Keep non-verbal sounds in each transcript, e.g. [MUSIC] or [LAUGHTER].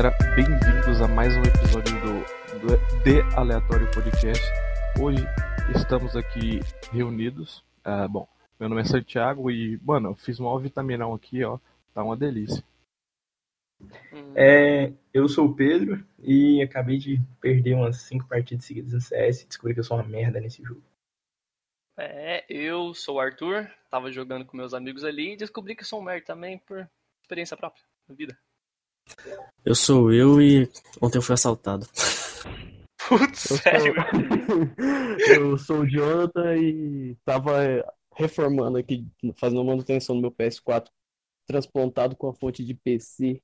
galera, bem-vindos a mais um episódio do, do The Aleatório Podcast. Hoje estamos aqui reunidos. Uh, bom, meu nome é Santiago e, mano, eu fiz uma vitaminão aqui, ó, tá uma delícia. É, eu sou o Pedro e acabei de perder umas 5 partidas seguidas no CS e descobri que eu sou uma merda nesse jogo. É, eu sou o Arthur, tava jogando com meus amigos ali e descobri que sou um merda também por experiência própria na vida. Eu sou eu e ontem eu fui assaltado. Putz, Eu sério? sou... [LAUGHS] eu sou o Jonathan e tava reformando aqui, fazendo manutenção no meu PS4, transplantado com a fonte de PC.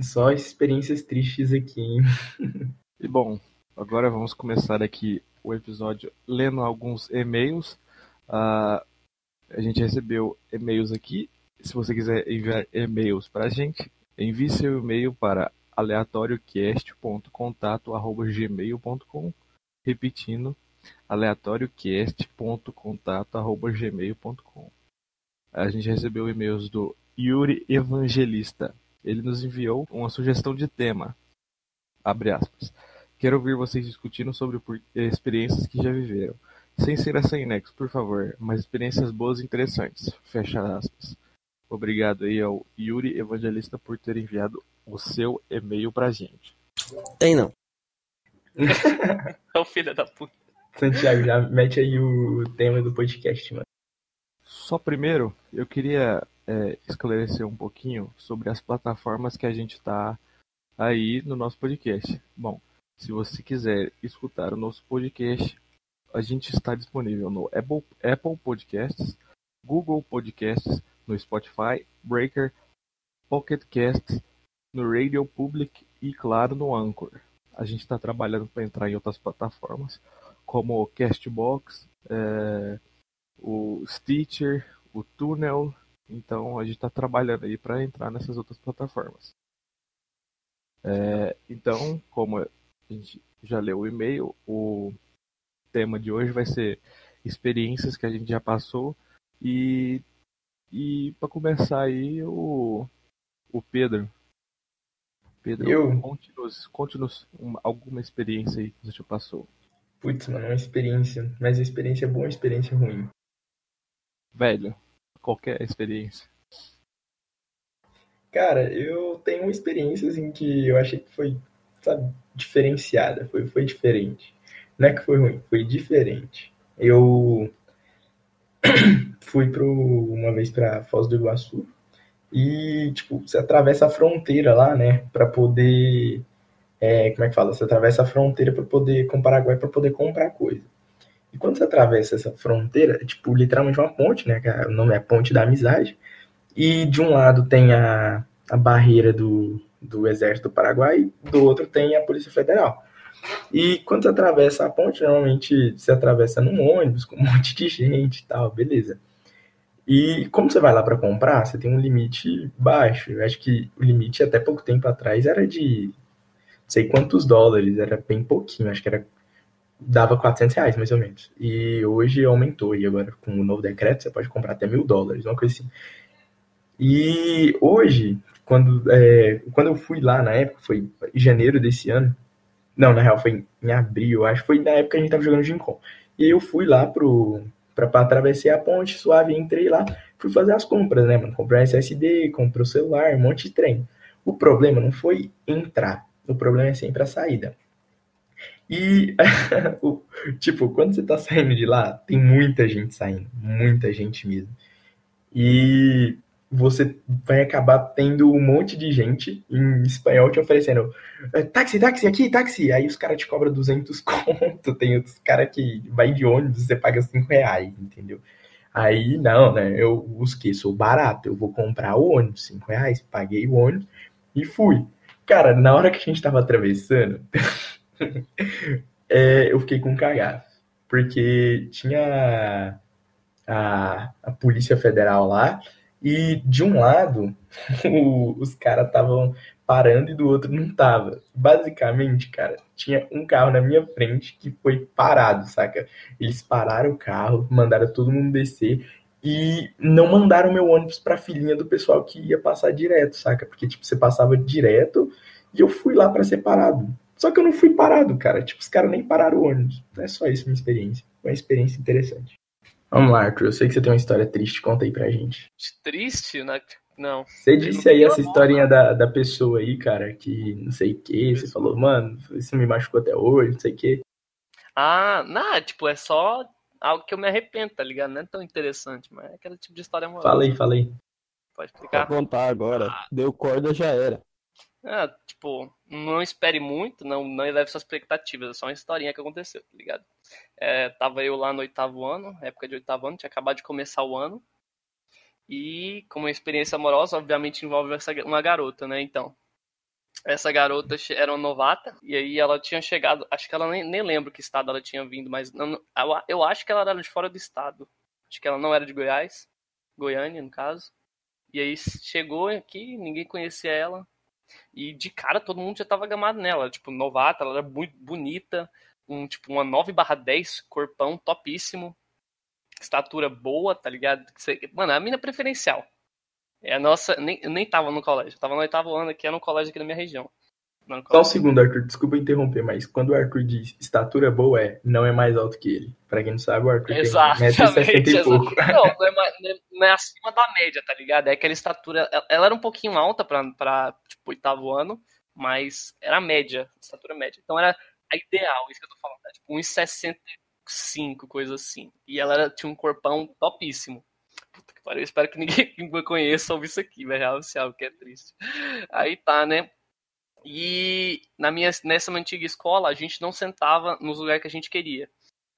Só experiências tristes aqui, hein? [LAUGHS] E bom, agora vamos começar aqui o episódio lendo alguns e-mails. Uh, a gente recebeu e-mails aqui. Se você quiser enviar e-mails para a gente, envie seu e-mail para aleatoriocast.contato.gmail.com Repetindo, aleatoriocast.contato.gmail.com A gente recebeu e-mails do Yuri Evangelista. Ele nos enviou uma sugestão de tema. Abre aspas. Quero ouvir vocês discutindo sobre experiências que já viveram. Sem ser sem nexo, por favor, mas experiências boas e interessantes. Fecha aspas. Obrigado aí ao Yuri Evangelista por ter enviado o seu e-mail pra gente. Tem não. É o filho da puta. Santiago, já mete aí o tema do podcast, mano. Só primeiro, eu queria é, esclarecer um pouquinho sobre as plataformas que a gente está aí no nosso podcast. Bom, se você quiser escutar o nosso podcast, a gente está disponível no Apple, Apple Podcasts, Google Podcasts, no Spotify, Breaker, Pocket Casts, no Radio Public e, claro, no Anchor. A gente está trabalhando para entrar em outras plataformas, como o Castbox, é, o Stitcher, o Tunnel. Então, a gente está trabalhando aí para entrar nessas outras plataformas. É, então, como a gente já leu o e-mail, o tema de hoje vai ser experiências que a gente já passou e e para começar aí, o, o Pedro. Pedro, Eu? conte-nos conte uma, alguma experiência aí que você já passou. Putz, mano, é uma experiência. Mas a experiência é boa ou experiência ruim? Velho, qualquer experiência. Cara, eu tenho experiências em que eu achei que foi, sabe, diferenciada. Foi, foi diferente. Não é que foi ruim, foi diferente. Eu [COUGHS] fui pro, uma vez para Foz do Iguaçu e, tipo, você atravessa a fronteira lá, né, para poder, é, como é que fala? Você atravessa a fronteira para poder, com o Paraguai, para poder comprar coisa. E quando você atravessa essa fronteira, é, tipo, literalmente uma ponte, né, que o nome é Ponte da Amizade, e de um lado tem a, a barreira do, do Exército do Paraguai, do outro tem a Polícia Federal. E quando você atravessa a ponte, normalmente você atravessa num ônibus com um [LAUGHS] monte de gente e tal, beleza. E como você vai lá para comprar, você tem um limite baixo. Eu acho que o limite até pouco tempo atrás era de não sei quantos dólares, era bem pouquinho, acho que era dava 400 reais mais ou menos. E hoje aumentou, e agora com o novo decreto você pode comprar até mil dólares, uma coisa assim. E hoje, quando, é, quando eu fui lá na época, foi em janeiro desse ano, não, na real, foi em abril, acho que foi na época que a gente tava jogando Gincon. E aí eu fui lá pro. Pra, pra atravessar a ponte suave, entrei lá, fui fazer as compras, né, mano? Comprei SSD, comprei o celular, um monte de trem. O problema não foi entrar, o problema é sempre a saída. E, [LAUGHS] tipo, quando você tá saindo de lá, tem muita gente saindo, muita gente mesmo. E você vai acabar tendo um monte de gente em espanhol te oferecendo táxi, táxi, aqui, táxi. Aí os caras te cobram 200 [LAUGHS] conto. Tem outros caras que vai de ônibus você paga 5 reais, entendeu? Aí, não, né? Eu busquei, sou barato. Eu vou comprar o ônibus, 5 reais. Paguei o ônibus e fui. Cara, na hora que a gente tava atravessando, [LAUGHS] é, eu fiquei com um. Porque tinha a, a Polícia Federal lá e de um lado, [LAUGHS] o, os caras estavam parando e do outro não tava. Basicamente, cara, tinha um carro na minha frente que foi parado, saca? Eles pararam o carro, mandaram todo mundo descer e não mandaram meu ônibus pra filinha do pessoal que ia passar direto, saca? Porque, tipo, você passava direto e eu fui lá para ser parado. Só que eu não fui parado, cara. Tipo, os caras nem pararam o ônibus. É só isso minha experiência. Uma experiência interessante. Vamos lá, Arthur. Eu sei que você tem uma história triste. Conta aí pra gente. Triste, né? Não. Você disse aí essa historinha da, da pessoa aí, cara, que não sei o que. Você falou, mano, isso me machucou até hoje, não sei o que. Ah, não, tipo, é só algo que eu me arrependo, tá ligado? Não é tão interessante, mas é aquele tipo de história amorosa. Fala aí, fala aí. Pode Pode explicar? contar agora. Deu corda, já era. Ah, tipo, não espere muito, não, não eleve suas expectativas, é só uma historinha que aconteceu, tá ligado? É, tava eu lá no oitavo ano, época de oitavo ano, tinha acabado de começar o ano, e como experiência amorosa, obviamente envolve essa, uma garota, né? Então, essa garota era uma novata, e aí ela tinha chegado, acho que ela nem, nem lembro que estado ela tinha vindo, mas não- eu, eu acho que ela era de fora do estado, acho que ela não era de Goiás, Goiânia, no caso, e aí chegou aqui, ninguém conhecia ela, e de cara todo mundo já tava gamado nela. Tipo, novata, ela era muito bonita. Um, tipo, uma 9 barra 10, corpão topíssimo. Estatura boa, tá ligado? Mano, é a mina preferencial. É a nossa. Nem, eu nem tava no colégio. Eu tava no oitavo ano aqui, é no colégio aqui na minha região. Não, no Só um segundo, Arthur. Desculpa interromper, mas quando o Arthur diz estatura boa, é não é mais alto que ele. Pra quem não sabe, o Arthur Exatamente. tem 1,60m e pouco. Não, não é, não é- não é acima da média, tá ligado? É aquela estatura. Ela, era um pouquinho alta pra, pra tipo, oitavo ano, mas era a média, estatura média. Então era a ideal, isso que eu tô falando. Tá? Tipo, 1,65, coisa assim. E ela era- tinha um corpão topíssimo. Puta que pariu, espero que ninguém [LAUGHS] que conheça ouve isso aqui, vai real oficial, que é triste. Aí tá, né? E na minha, nessa minha antiga escola, a gente não sentava nos lugares que a gente queria.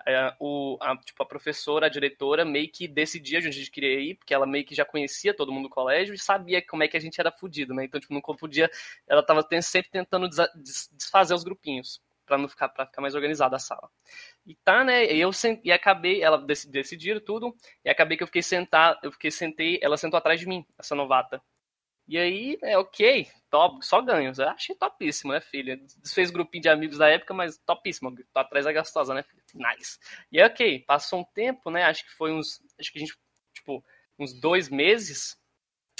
É, o, a, tipo, a professora, a diretora, meio que decidia onde a gente queria ir, porque ela meio que já conhecia todo mundo do colégio e sabia como é que a gente era fudido, né? Então, tipo, não podia. Ela tava ten- sempre tentando desfazer os grupinhos, pra não ficar, pra ficar mais organizada a sala. E tá, né? Eu sen- e acabei, ela dec- decidiram tudo, e acabei que eu fiquei sentado, eu fiquei sentei, ela sentou atrás de mim, essa novata. E aí, é ok, top, só ganhos. Eu achei topíssimo, né, filha? Desfez grupinho de amigos da época, mas topíssimo. Tô atrás da gostosa, né, filha? Nice. E aí, ok, passou um tempo, né? Acho que foi uns. Acho que a gente, tipo, uns dois meses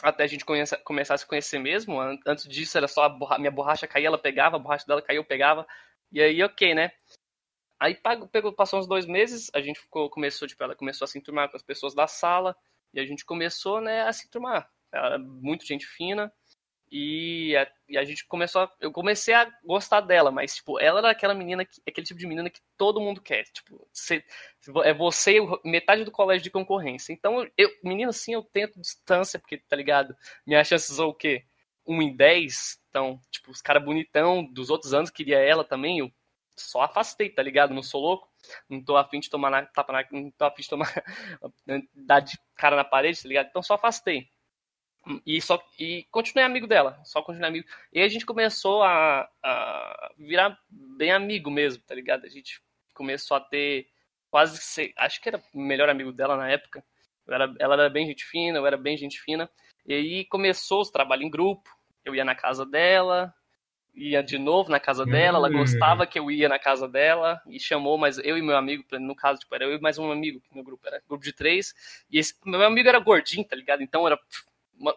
até a gente começar a se conhecer mesmo. An- Antes disso, era só a borra- minha borracha cair, ela pegava, a borracha dela caiu, eu pegava. E aí, ok, né? Aí pegou, passou uns dois meses, a gente ficou, começou, tipo, ela começou a se enturmar com as pessoas da sala, e a gente começou, né, a se enturmar. Ela era muito gente fina, e a, e a gente começou a, eu comecei a gostar dela, mas, tipo, ela era aquela menina, que, aquele tipo de menina que todo mundo quer, tipo, cê, é você metade do colégio de concorrência. Então, eu, menina, assim, eu tento distância, porque, tá ligado? Minhas chances são o quê? 1 em 10, então, tipo, os caras bonitão dos outros anos queria ela também, eu só afastei, tá ligado? Não sou louco, não tô afim de tomar na, tapa na, não tô afim de tomar, [LAUGHS] dar de cara na parede, tá ligado? Então só afastei. E, só, e continuei amigo dela, só continuei amigo. E a gente começou a, a virar bem amigo mesmo, tá ligado? A gente começou a ter quase, ser, acho que era o melhor amigo dela na época. Era, ela era bem gente fina, eu era bem gente fina. E aí começou os trabalhos em grupo, eu ia na casa dela, ia de novo na casa dela, ela Hum. gostava que eu ia na casa dela e chamou, mas eu e meu amigo, no caso, tipo, era eu e mais um amigo no grupo, era grupo de três, e esse meu amigo era gordinho, tá ligado? Então era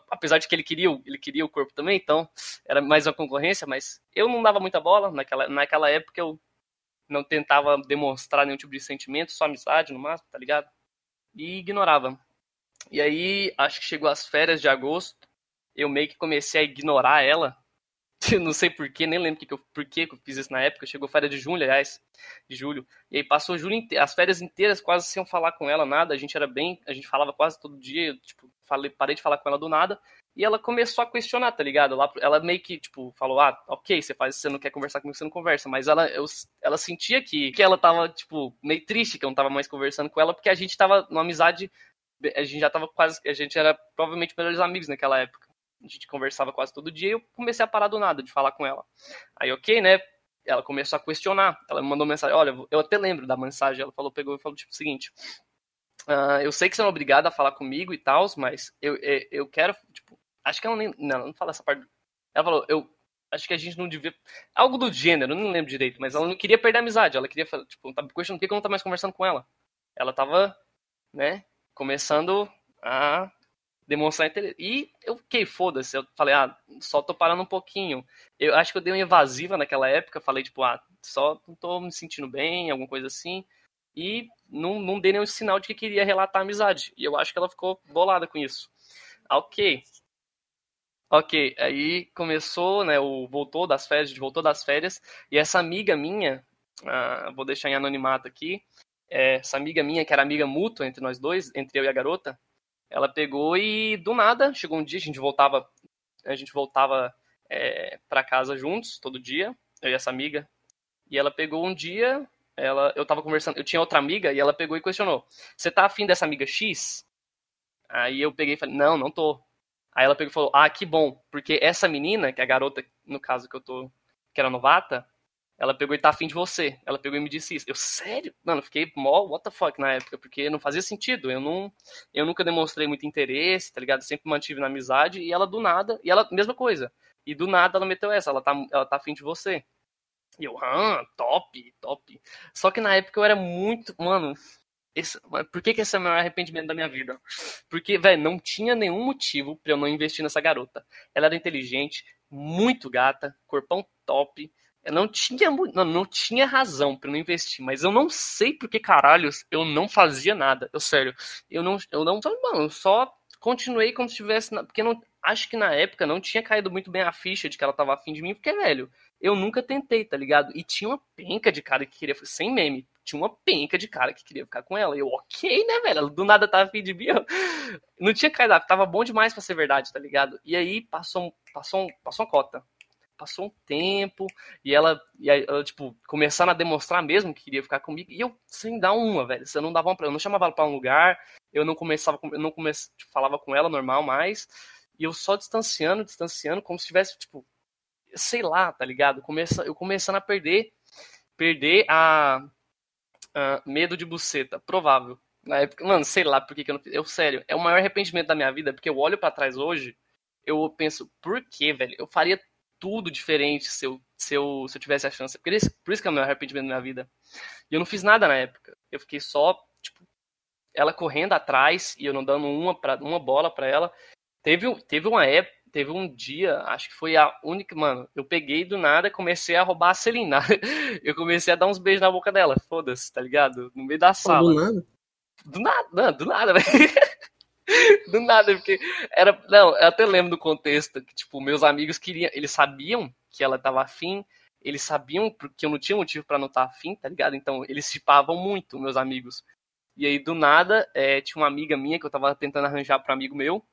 apesar de que ele queria, ele queria o corpo também, então era mais uma concorrência, mas eu não dava muita bola naquela, naquela época eu não tentava demonstrar nenhum tipo de sentimento, só amizade no máximo, tá ligado? E ignorava. E aí, acho que chegou as férias de agosto, eu meio que comecei a ignorar ela. [LAUGHS] Eu não sei porquê, nem lembro que que eu, por que eu fiz isso na época. Chegou férias de julho, aliás, de julho. E aí passou julho as férias inteiras quase sem eu falar com ela nada. A gente era bem, a gente falava quase todo dia. Tipo, falei, parei de falar com ela do nada. E ela começou a questionar, tá ligado? Lá, ela meio que, tipo, falou: Ah, ok, você faz, você não quer conversar comigo, você não conversa. Mas ela, eu, ela sentia que, que ela tava, tipo, meio triste que eu não tava mais conversando com ela, porque a gente tava numa amizade. A gente já tava quase. A gente era provavelmente melhores amigos naquela época. A gente conversava quase todo dia e eu comecei a parar do nada de falar com ela. Aí, ok, né? Ela começou a questionar. Ela me mandou mensagem. Olha, eu até lembro da mensagem. Ela falou, pegou e falou tipo o seguinte: ah, Eu sei que você não é obrigada a falar comigo e tal, mas eu, eu, eu quero. Tipo, acho que ela nem. Não, não fala essa parte. Ela falou, eu acho que a gente não devia. Algo do gênero, não lembro direito, mas ela não queria perder a amizade. Ela queria, tipo, tava questionando por que eu não tava mais conversando com ela. Ela tava, né, começando a demonstrar interesse. E eu fiquei, foda-se, eu falei, ah, só tô parando um pouquinho. Eu acho que eu dei uma evasiva naquela época, falei, tipo, ah, só não tô me sentindo bem, alguma coisa assim. E não, não dei nenhum sinal de que queria relatar a amizade. E eu acho que ela ficou bolada com isso. Ok. Ok, aí começou, né, o voltou das férias, voltou das férias, e essa amiga minha, ah, vou deixar em anonimato aqui, é, essa amiga minha, que era amiga mútua entre nós dois, entre eu e a garota, ela pegou e do nada, chegou um dia, a gente voltava, a gente voltava é, para casa juntos, todo dia, eu e essa amiga, e ela pegou um dia, ela, eu tava conversando, eu tinha outra amiga, e ela pegou e questionou, você tá afim dessa amiga X? Aí eu peguei e falei, não, não tô. Aí ela pegou e falou, ah, que bom, porque essa menina, que é a garota, no caso que eu tô, que era novata, ela pegou e tá afim de você. Ela pegou e me disse isso. Eu, sério? Mano, fiquei mó what the fuck na época, porque não fazia sentido. Eu não eu nunca demonstrei muito interesse, tá ligado? Sempre mantive na amizade e ela do nada, e ela mesma coisa. E do nada ela meteu essa, ela tá ela tá afim de você. E eu, ah, top, top. Só que na época eu era muito, mano, esse, por que, que esse é o maior arrependimento da minha vida? Porque, velho, não tinha nenhum motivo para eu não investir nessa garota. Ela era inteligente, muito gata, corpão top, eu não tinha, não, não tinha razão para não investir, mas eu não sei por que caralhos eu não fazia nada. Eu sério, eu não, eu não, mano, eu só continuei como se tivesse, porque não, acho que na época não tinha caído muito bem a ficha de que ela tava afim de mim, porque velho, eu nunca tentei, tá ligado? E tinha uma penca de cara que queria, sem meme, tinha uma penca de cara que queria ficar com ela. E eu, ok, né, velho? Do nada tava afim de mim. [LAUGHS] Eu... Não tinha caído, tava bom demais para ser verdade, tá ligado? E aí passou, passou, passou uma cota passou um tempo, e ela, e aí, ela, tipo, começando a demonstrar mesmo que queria ficar comigo, e eu sem dar uma, velho. Você não dava uma pra eu não chamava ela pra um lugar, eu não começava, eu não comece, tipo, falava com ela normal mais, e eu só distanciando, distanciando, como se tivesse, tipo, sei lá, tá ligado? Começa, eu começando a perder, perder a, a medo de buceta, provável. Na época, mano, sei lá por que, que eu não fiz. Eu, sério, é o maior arrependimento da minha vida, porque eu olho para trás hoje, eu penso, por que, velho? Eu faria tudo diferente se eu, se eu, se eu tivesse a chance. Por isso, por isso que é o meu arrependimento na minha vida. E eu não fiz nada na época. Eu fiquei só, tipo, ela correndo atrás e eu não dando uma, pra, uma bola para ela. Teve, teve uma época, teve um dia, acho que foi a única, mano, eu peguei do nada e comecei a roubar a Celina. [LAUGHS] eu comecei a dar uns beijos na boca dela, foda-se, tá ligado? No meio da sala. Do nada? Do nada, não, do nada, [LAUGHS] velho. Do nada, porque era. Não, eu até lembro do contexto que, tipo, meus amigos queriam. Eles sabiam que ela tava afim, eles sabiam que eu não tinha motivo para não estar tá afim, tá ligado? Então, eles chipavam muito, meus amigos. E aí, do nada, é, tinha uma amiga minha que eu tava tentando arranjar para amigo meu.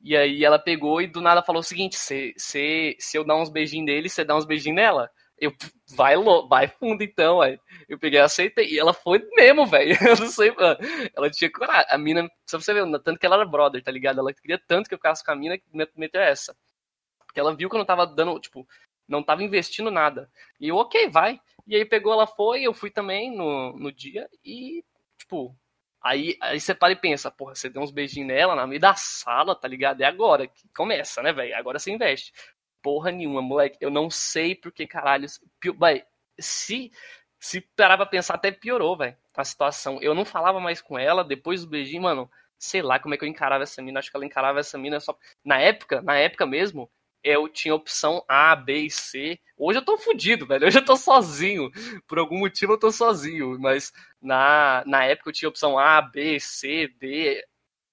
E aí ela pegou e do nada falou o seguinte: se, se, se eu dar uns beijinhos nele, você dá uns beijinhos nela. Eu, vai, vai fundo então, aí. Eu peguei, aceitei. E ela foi mesmo, velho. [LAUGHS] Eu não sei, mano. Ela tinha coragem. A mina, só pra você ver, tanto que ela era brother, tá ligado? Ela queria tanto que eu ficasse com a mina que meteu essa. Porque ela viu que eu não tava dando, tipo, não tava investindo nada. E eu, ok, vai. E aí pegou, ela foi, eu fui também no, no dia e, tipo, aí, aí você para e pensa, porra, você deu uns beijinhos nela na meio da sala, tá ligado? É agora que começa, né, velho? Agora você investe porra nenhuma, moleque. Eu não sei porque caralho. Vai, se, se parar pra pensar, até piorou, velho, a situação. Eu não falava mais com ela, depois do beijinho, mano, sei lá como é que eu encarava essa mina. Acho que ela encarava essa mina só. Na época, na época mesmo, eu tinha opção A, B e C. Hoje eu tô fudido, velho. Hoje eu tô sozinho. Por algum motivo eu tô sozinho. Mas na, na época eu tinha opção A, B, C, D.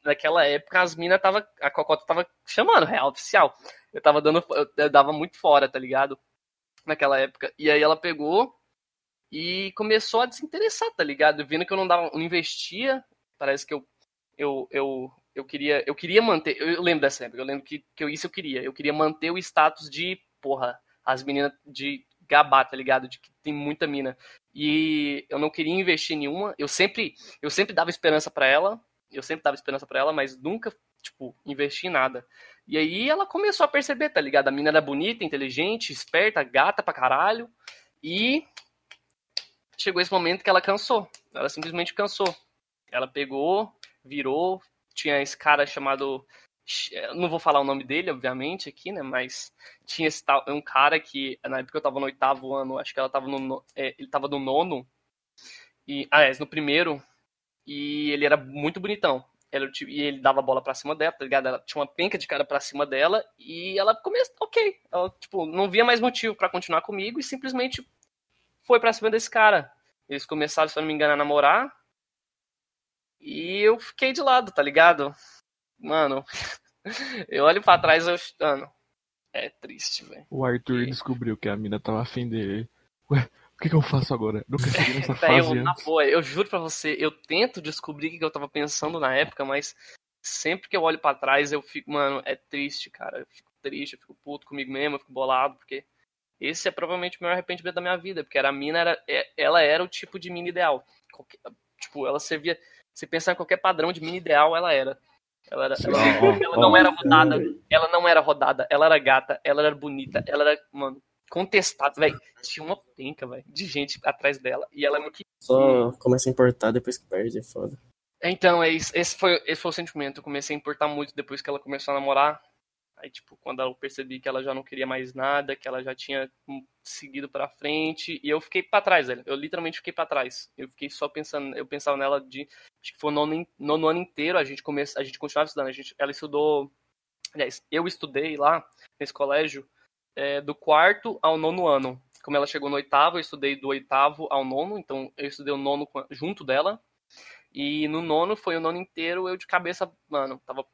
Naquela época as minas tava. A Cocota tava chamando, real oficial eu tava dando. Eu dava muito fora, tá ligado? Naquela época. E aí ela pegou e começou a desinteressar, tá ligado? Vendo que eu não dava, não investia, parece que eu eu, eu, eu queria eu queria manter, eu lembro dessa época, eu lembro que, que eu, isso eu queria, eu queria manter o status de, porra, as meninas de gabá, tá ligado? De que tem muita mina. E eu não queria investir em nenhuma, eu sempre eu sempre dava esperança para ela, eu sempre dava esperança para ela, mas nunca, tipo, investi em nada. E aí ela começou a perceber, tá ligado? A mina era bonita, inteligente, esperta, gata pra caralho. E chegou esse momento que ela cansou. Ela simplesmente cansou. Ela pegou, virou. Tinha esse cara chamado. Não vou falar o nome dele, obviamente, aqui, né? Mas tinha esse tal, um cara que, na época eu tava no oitavo ano, acho que ela tava no. É, ele tava no nono. E, ah, é, no primeiro. E ele era muito bonitão Ela, e ele dava a bola pra cima dela, tá ligado? Ela tinha uma penca de cara pra cima dela e ela começou, ok. Ela, tipo, não via mais motivo para continuar comigo e simplesmente foi pra cima desse cara. Eles começaram, se eu não me engano, a namorar. E eu fiquei de lado, tá ligado? Mano, [LAUGHS] eu olho pra trás e eu. Mano, é triste, velho. O Arthur E- descobriu que a mina tava afim dele. Ué, o que, que eu faço agora? Nunca [LAUGHS] cheguei nessa fase eu, na boa, eu juro pra você, eu tento descobrir o que que eu tava pensando na época, mas sempre que eu olho pra trás eu fico, mano, é triste, cara. Eu fico triste, eu fico puto comigo mesmo, eu fico bolado, porque esse é provavelmente o maior arrependimento da minha vida, porque era a mina, era, é- ela era o tipo de mina ideal. Qualquer- tipo, ela servia. Se pensar em qualquer padrão de mina ideal, ela era. Ela, era, ela, ela não era rodada, ela não era rodada, ela era gata, ela era bonita, ela era, mano, contestada, velho. Tinha uma penca, velho, de gente atrás dela. E ela não queria. Só começa a importar depois que perde, é foda. Então, é isso. esse, foi, esse foi o sentimento. Eu comecei a importar muito depois que ela começou a namorar. Aí, tipo, quando eu percebi que ela já não queria mais nada, que ela já tinha hum, seguido pra frente, e eu fiquei pra trás, velho. Eu literalmente fiquei pra trás. Eu fiquei só pensando, eu pensava nela de, acho que foi no nono, nono ano inteiro, a gente começa, a gente continuava estudando, a gente, ela estudou, aliás, eu estudei lá nesse colégio é, do quarto ao nono ano. Como ela chegou no oitavo, eu estudei do oitavo ao nono, então eu estudei o nono junto dela. E no nono foi o nono inteiro, eu de cabeça, mano, tava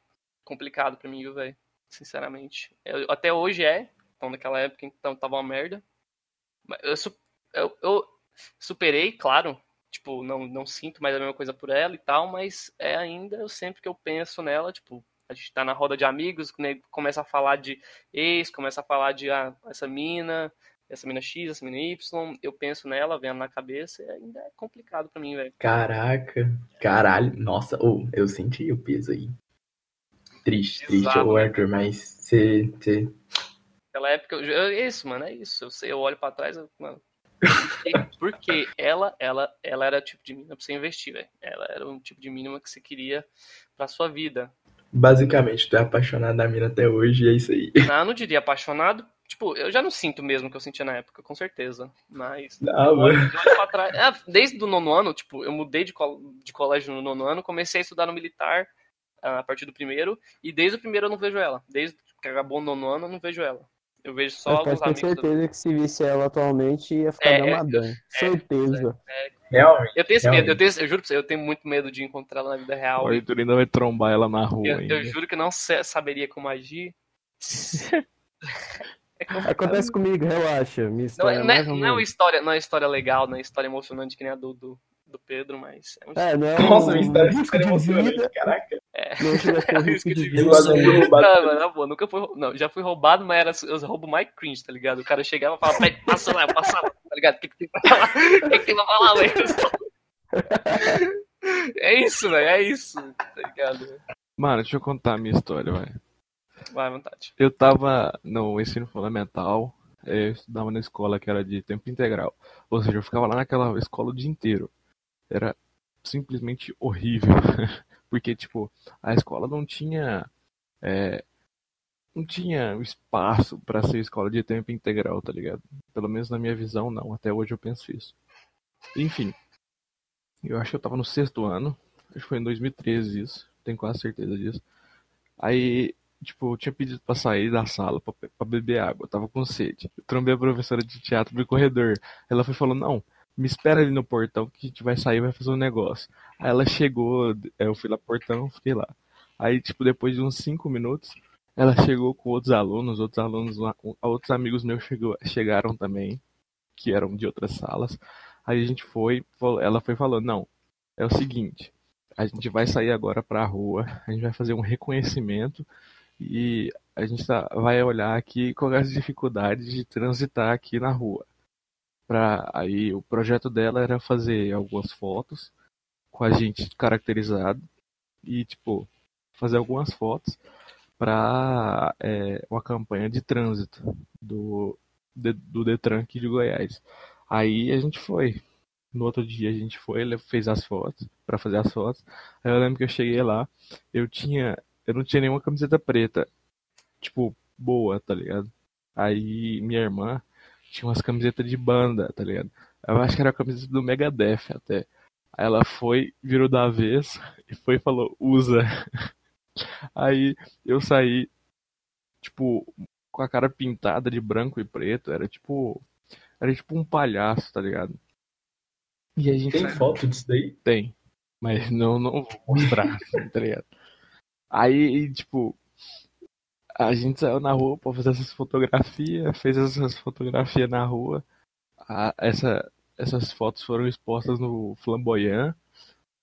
complicado pra mim, viu, velho? Sinceramente. Eu- até hoje é, então naquela época então tava uma merda. Eu, eu, eu superei, claro. Tipo, não, não sinto mais a mesma coisa por ela e tal, mas é ainda, eu sempre que eu penso nela, tipo, a gente tá na roda de amigos, né, começa a falar de ex, começa a falar de ah, essa mina, essa mina X, essa mina Y, eu penso nela, vendo na cabeça, e ainda é complicado pra mim, velho. Caraca, caralho, nossa, ô, eu senti o peso aí. Triste, triste, Exato, né? Arthur, mas você, você Naquela época, eu, é isso, mano, é isso. Eu, sei, eu olho pra trás, eu, mano. [LAUGHS] Porque ela, ela, ela era o tipo de mina pra você investir, velho. Ela era um tipo de mínima que você queria pra sua vida. basicamente, tu é apaixonado da mina até hoje e é isso aí. [LAUGHS] Ah, eu não diria apaixonado. Tipo, eu já não sinto mesmo o que eu sentia na época, com certeza. Mas. Não, mano. trás. Ah, desde o nono ano, tipo, eu mudei de, col- de colégio no nono ano, comecei a estudar no militar a partir do primeiro. E desde o primeiro eu não vejo ela. Desde que acabou o nono ano, eu não vejo ela. Eu vejo só Mas alguns pode ter amigos. certeza que se visse ela atualmente ia ficar É, damadão. certeza. Realmente. Eu tenho esse medo, eu, tenho, eu juro pra você, eu tenho muito medo de encontrar ela na vida real. O Arthur ainda vai trombar ela na rua Eu, ainda. eu juro que não saberia como agir. [LAUGHS] É. Acontece comigo, relaxa. Minha Não, história é, é não, é, não é uma história, não é uma história legal, não é história emocionante que nem a do, do, Pedro, mas é um É, não é Nossa, um minha história é [LAUGHS] risco super de emocionante, vida, caraca. não chega a ser um risco risco de de vida. roubado. Não, mano, na boa, nunca fui. rou- Não, já fui roubado, mas era os roubos mais cringe, tá ligado? O cara chegava e falava, "Peraí, passa lá, passa lá, tá ligado? O que, que tem pra falar? O que, que tem pra falar, velho? [LAUGHS] É isso, velho, é isso, tá ligado? Mano, deixa eu contar a minha história, vai. Vai à vontade. Eu tava no ensino fundamental, eu estudava na escola que era de tempo integral. Ou seja, eu ficava lá naquela escola o dia inteiro. Era simplesmente horrível. [LAUGHS] Porque, tipo, a escola não tinha. eh, não tinha espaço pra ser escola de tempo integral, tá ligado? Pelo menos na minha visão, não. Até hoje eu penso isso. Enfim, eu acho que eu tava no sexto ano. Acho que foi em 2013 isso. Tenho quase certeza disso. Aí Tipo, eu tinha pedido pra sair da sala pra, pra beber água, eu tava com sede. Eu trombei a professora de teatro no corredor. Ela foi falando, não, me espera ali no portão que a gente vai sair vai fazer um negócio. Aí ela chegou, eu fui lá pro portão, fiquei lá. Aí, tipo, depois de uns cinco minutos, ela chegou com outros alunos, outros alunos outros amigos meus chegou, chegaram também, que eram de outras salas. Aí a gente foi, ela foi falando, não, é o seguinte, a gente vai sair agora pra rua, a gente vai fazer um reconhecimento e a gente tá, vai olhar aqui quais as dificuldades de transitar aqui na rua. Pra, aí o projeto dela era fazer algumas fotos com a gente caracterizado e tipo fazer algumas fotos para é, uma campanha de trânsito do, de, do Detran aqui de Goiás. Aí a gente foi. No outro dia a gente foi, ele fez as fotos para fazer as fotos. Aí eu lembro que eu cheguei lá, eu tinha eu não tinha nenhuma camiseta preta, tipo, boa, tá ligado? Aí minha irmã tinha umas camisetas de banda, tá ligado? Eu acho que era a camiseta do Megadeth até. Aí ela foi, virou da vez [LAUGHS] e foi e falou, usa. [LAUGHS] Aí eu saí, tipo, com a cara pintada de branco e preto. Era tipo. Era tipo um palhaço, tá ligado? E a gente Tem foto disso daí? tem, mas não, não vou mostrar, tá ligado? Aí, tipo, a gente saiu na rua pra fazer essas fotografias, fez essas fotografias na rua. A- essa, essas fotos foram expostas no Flamboyant.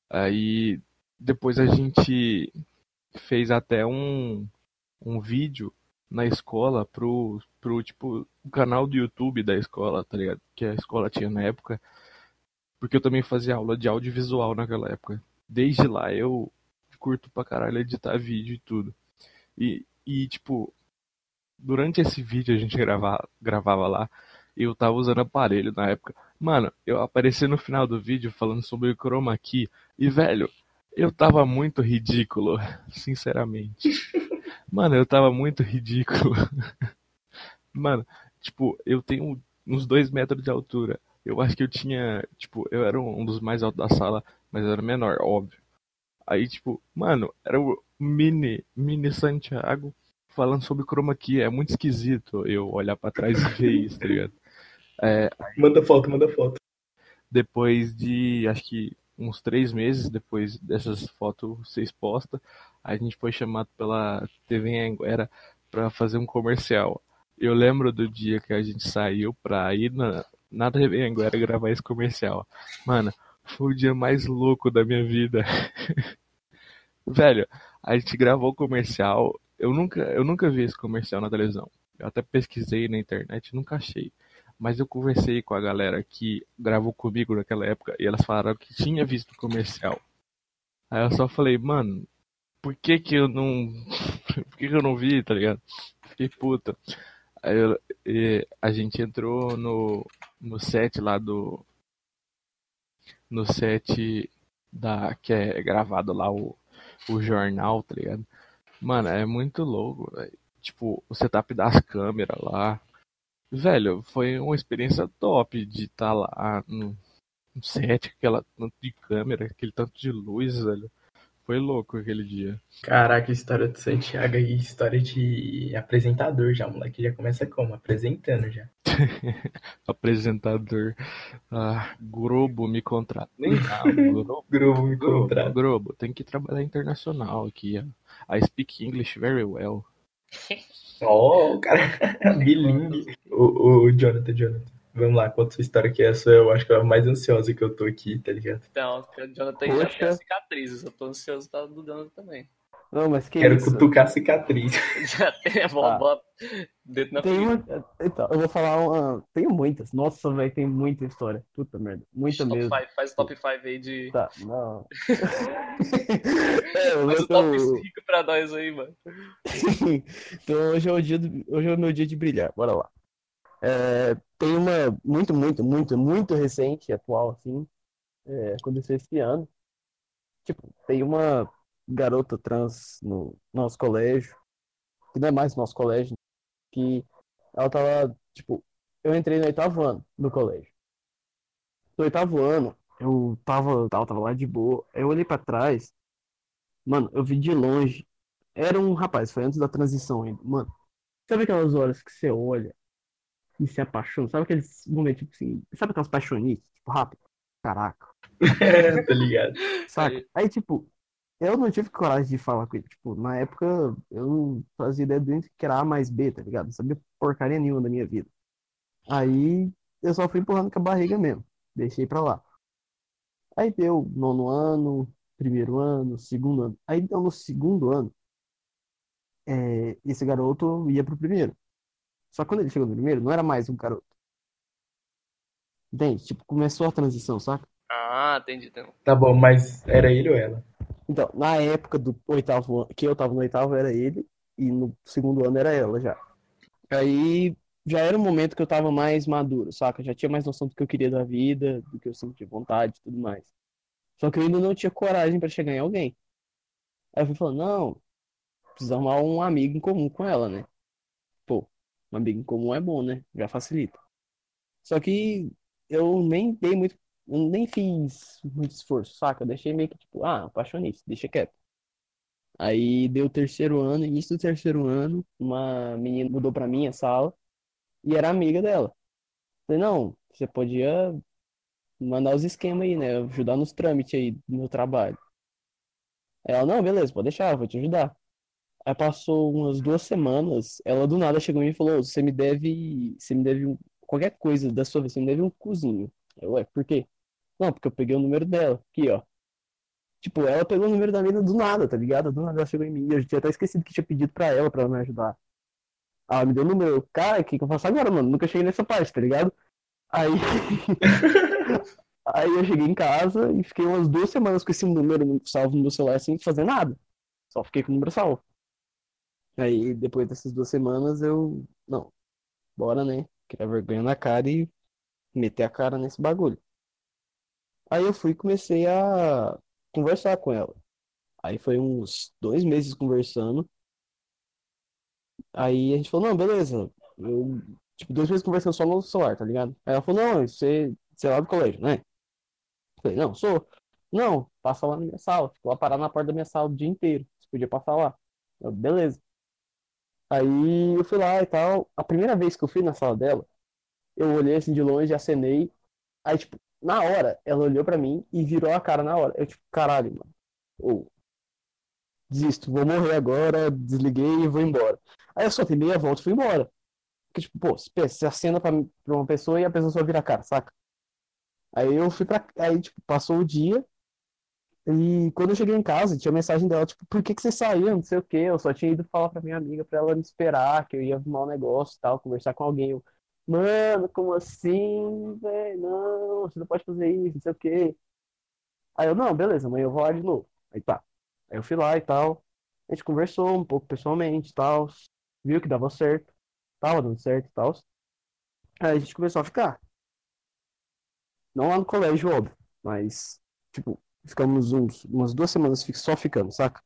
Aí depois a gente fez até um, um vídeo na escola pro, pro tipo o canal do YouTube da escola, tá ligado? Que a escola tinha na época. Porque eu também fazia aula de audiovisual naquela época. Desde lá eu curto pra caralho editar vídeo e tudo. E, e tipo, durante esse vídeo a gente grava, gravava lá, eu tava usando aparelho na época. Mano, eu apareci no final do vídeo falando sobre o chroma key. E, velho, eu tava muito ridículo, [LAUGHS] sinceramente. Mano, eu tava muito ridículo. [LAUGHS] Mano, tipo, eu tenho uns dois metros de altura. Eu acho que eu tinha, tipo, eu era um dos mais altos da sala, mas eu era menor, óbvio. Aí, tipo, mano, era o mini, mini Santiago falando sobre chroma key. É muito esquisito eu olhar pra trás e ver isso, tá ligado? É, Manda foto, manda foto. depois de, acho que uns três meses depois dessas fotos ser expostas, a gente foi chamado pela TV Anguera pra fazer um comercial. Eu lembro do dia que a gente saiu pra ir na, na TV Anguera gravar esse comercial. Mano, foi o dia mais louco da minha vida. [LAUGHS] Velho, a gente gravou o comercial. Eu nunca, eu nunca vi esse comercial na televisão. Eu até pesquisei na internet, nunca achei. Mas eu conversei com a galera que gravou comigo naquela época e elas falaram que tinha visto o comercial. Aí eu só falei, mano, por que que eu não. [LAUGHS] Por que que eu não vi, tá ligado? Fiquei puta. Aí eu- e a gente entrou no, no set lá do. No set da. Que é gravado lá o, o jornal, tá ligado? Mano, é muito louco, velho. Tipo, o setup das câmeras lá. Velho, foi uma experiência top de estar lá no, no set, aquela tanto de câmera, aquele tanto de luz, velho. Foi louco aquele dia. Caraca, história de Santiago e história de apresentador já, moleque. Já começa como? Apresentando já. [LAUGHS] Apresentador. Ah, Globo me contrata. Nem [LAUGHS] Globo. Grupo me contrata. Globo, tem que trabalhar internacional aqui. ó. I speak English very well. [LAUGHS] Ó, o cara bilingue. O, o Jonathan, Jonathan. Vamos lá, conta sua história que essa eu acho que é a mais ansiosa que eu tô aqui, tá ligado? Então, o Jonathan já Poxa. tem a cicatriz, eu tô ansioso tá do Jonathan também. Não, mas que Quero isso? cutucar a cicatriz. [LAUGHS] Já tem a Ah. dedo na Tem uma. Então, eu vou falar uma. Tenho muitas. Nossa, velho, tem muita história. Puta merda. Muita Top mesmo. five, faz o top 5 aí de. Tá, não. [LAUGHS] é, Faz o top tô... 5 pra nós aí, mano. [LAUGHS] Então hoje é o dia do... hoje é o meu dia de brilhar. Bora lá. É, tem uma muito, muito, muito, muito recente, atual, assim. É, aconteceu esse ano. Tipo, tem uma garota trans no nosso colégio, que não é mais nosso colégio, que ela tava, tipo, eu entrei no oitavo ano do colégio. No oitavo ano, eu tava, tava, tava lá de boa. Eu olhei pra trás, mano, eu vi de longe. Era um rapaz, foi antes da transição ainda. Mano, sabe aquelas horas que você olha e se apaixona? Sabe aqueles momentos, tipo assim, sabe aquelas paixonites, tipo, rápido? Caraca, [LAUGHS] tá ligado? saca? Aí, tipo, eu não tive coragem de falar com ele. Tipo, na época, eu não fazia ideia do que era A mais B, tá ligado? Não sabia porcaria nenhuma da minha vida. Aí, eu só fui empurrando com a barriga mesmo. Deixei pra lá. Aí deu nono ano, primeiro ano, segundo ano. Aí deu no segundo ano, é, esse garoto ia pro primeiro. Só que quando ele chegou no primeiro, não era mais um garoto. Entende? Tipo, começou a transição, saca? Ah, entendi. Então. Tá bom, mas era ele ou ela? Então, na época do oitavo que eu tava no oitavo era ele, e no segundo ano era ela já. Aí já era um momento que eu tava mais maduro, saca? Já tinha mais noção do que eu queria da vida, do que eu sentia vontade e tudo mais. Só que eu ainda não tinha coragem pra chegar em alguém. Aí eu fui falando, não, precisa arrumar um amigo em comum com ela, né? Pô, um amigo em comum é bom, né? Já facilita. Só que eu nem dei muito, nem fiz muito esforço, saca? Eu deixei meio que tipo, ah, apaixonei, deixa quieto. Aí deu o terceiro ano, início do terceiro ano, uma menina mudou pra minha sala e era amiga dela. Falei, não, você podia mandar os esquemas aí, né? Ajudar nos trâmites aí no trabalho. Ela, não, beleza, pode deixar, vou te ajudar. Aí passou umas duas semanas, ela do nada chegou em mim e falou, você me deve, você me deve qualquer coisa da sua vida, você me deve um cozinho. Eu, ué, por quê? Não, porque eu peguei o número dela, aqui, ó. Tipo, ela pegou o número da mina do nada, tá ligado? Do nada ela chegou em mim, eu tinha até esquecido que tinha pedido pra ela, pra ela me ajudar. Ah, me deu o número, cara, o que que eu faço agora, mano? Nunca cheguei nessa parte, tá ligado? Aí, [LAUGHS] aí eu cheguei em casa e fiquei umas duas semanas com esse número salvo no meu celular sem fazer nada. Só fiquei com o número salvo. Aí depois dessas duas semanas eu. Não, bora né? Criar vergonha na cara e meter a cara nesse bagulho. Aí eu fui e comecei a conversar com ela. Aí foi uns dois meses conversando. Aí a gente falou, não, beleza. Eu, tipo, dois meses conversando só no celular, tá ligado? Aí ela falou, não, você, você é lá do colégio, né? Eu falei, não, sou. Não, passa lá na minha sala. Ficou lá parado na porta da minha sala o dia inteiro. Você podia passar lá. Eu, beleza. Aí eu fui lá e tal. A primeira vez que eu fui na sala dela, eu olhei assim de longe, acenei. Aí, tipo, na hora, ela olhou pra mim e virou a cara na hora. Eu, tipo, caralho, mano. Ou, desisto, vou morrer agora, desliguei e vou embora. Aí eu só dei meia volta e fui embora. Porque, tipo, pô, você acena pra, pra uma pessoa e a pessoa só vira a cara, saca? Aí eu fui pra. Aí, tipo, passou o dia. E quando eu cheguei em casa, tinha mensagem dela, tipo, por que que você saiu? Não sei o quê. Eu só tinha ido falar pra minha amiga pra ela me esperar, que eu ia arrumar um negócio e tal, conversar com alguém. Eu, Mano, como assim, velho? Não, você não pode fazer isso, não sei o quê. Aí eu, não, beleza, amanhã eu vou lá de novo. Aí tá. Aí eu fui lá e tal. A gente conversou um pouco pessoalmente e tal. Viu que dava certo. Tava dando certo e tal. Aí a gente começou a ficar. Não lá no colégio, óbvio. Mas, tipo, ficamos uns, umas duas semanas só ficando, saca?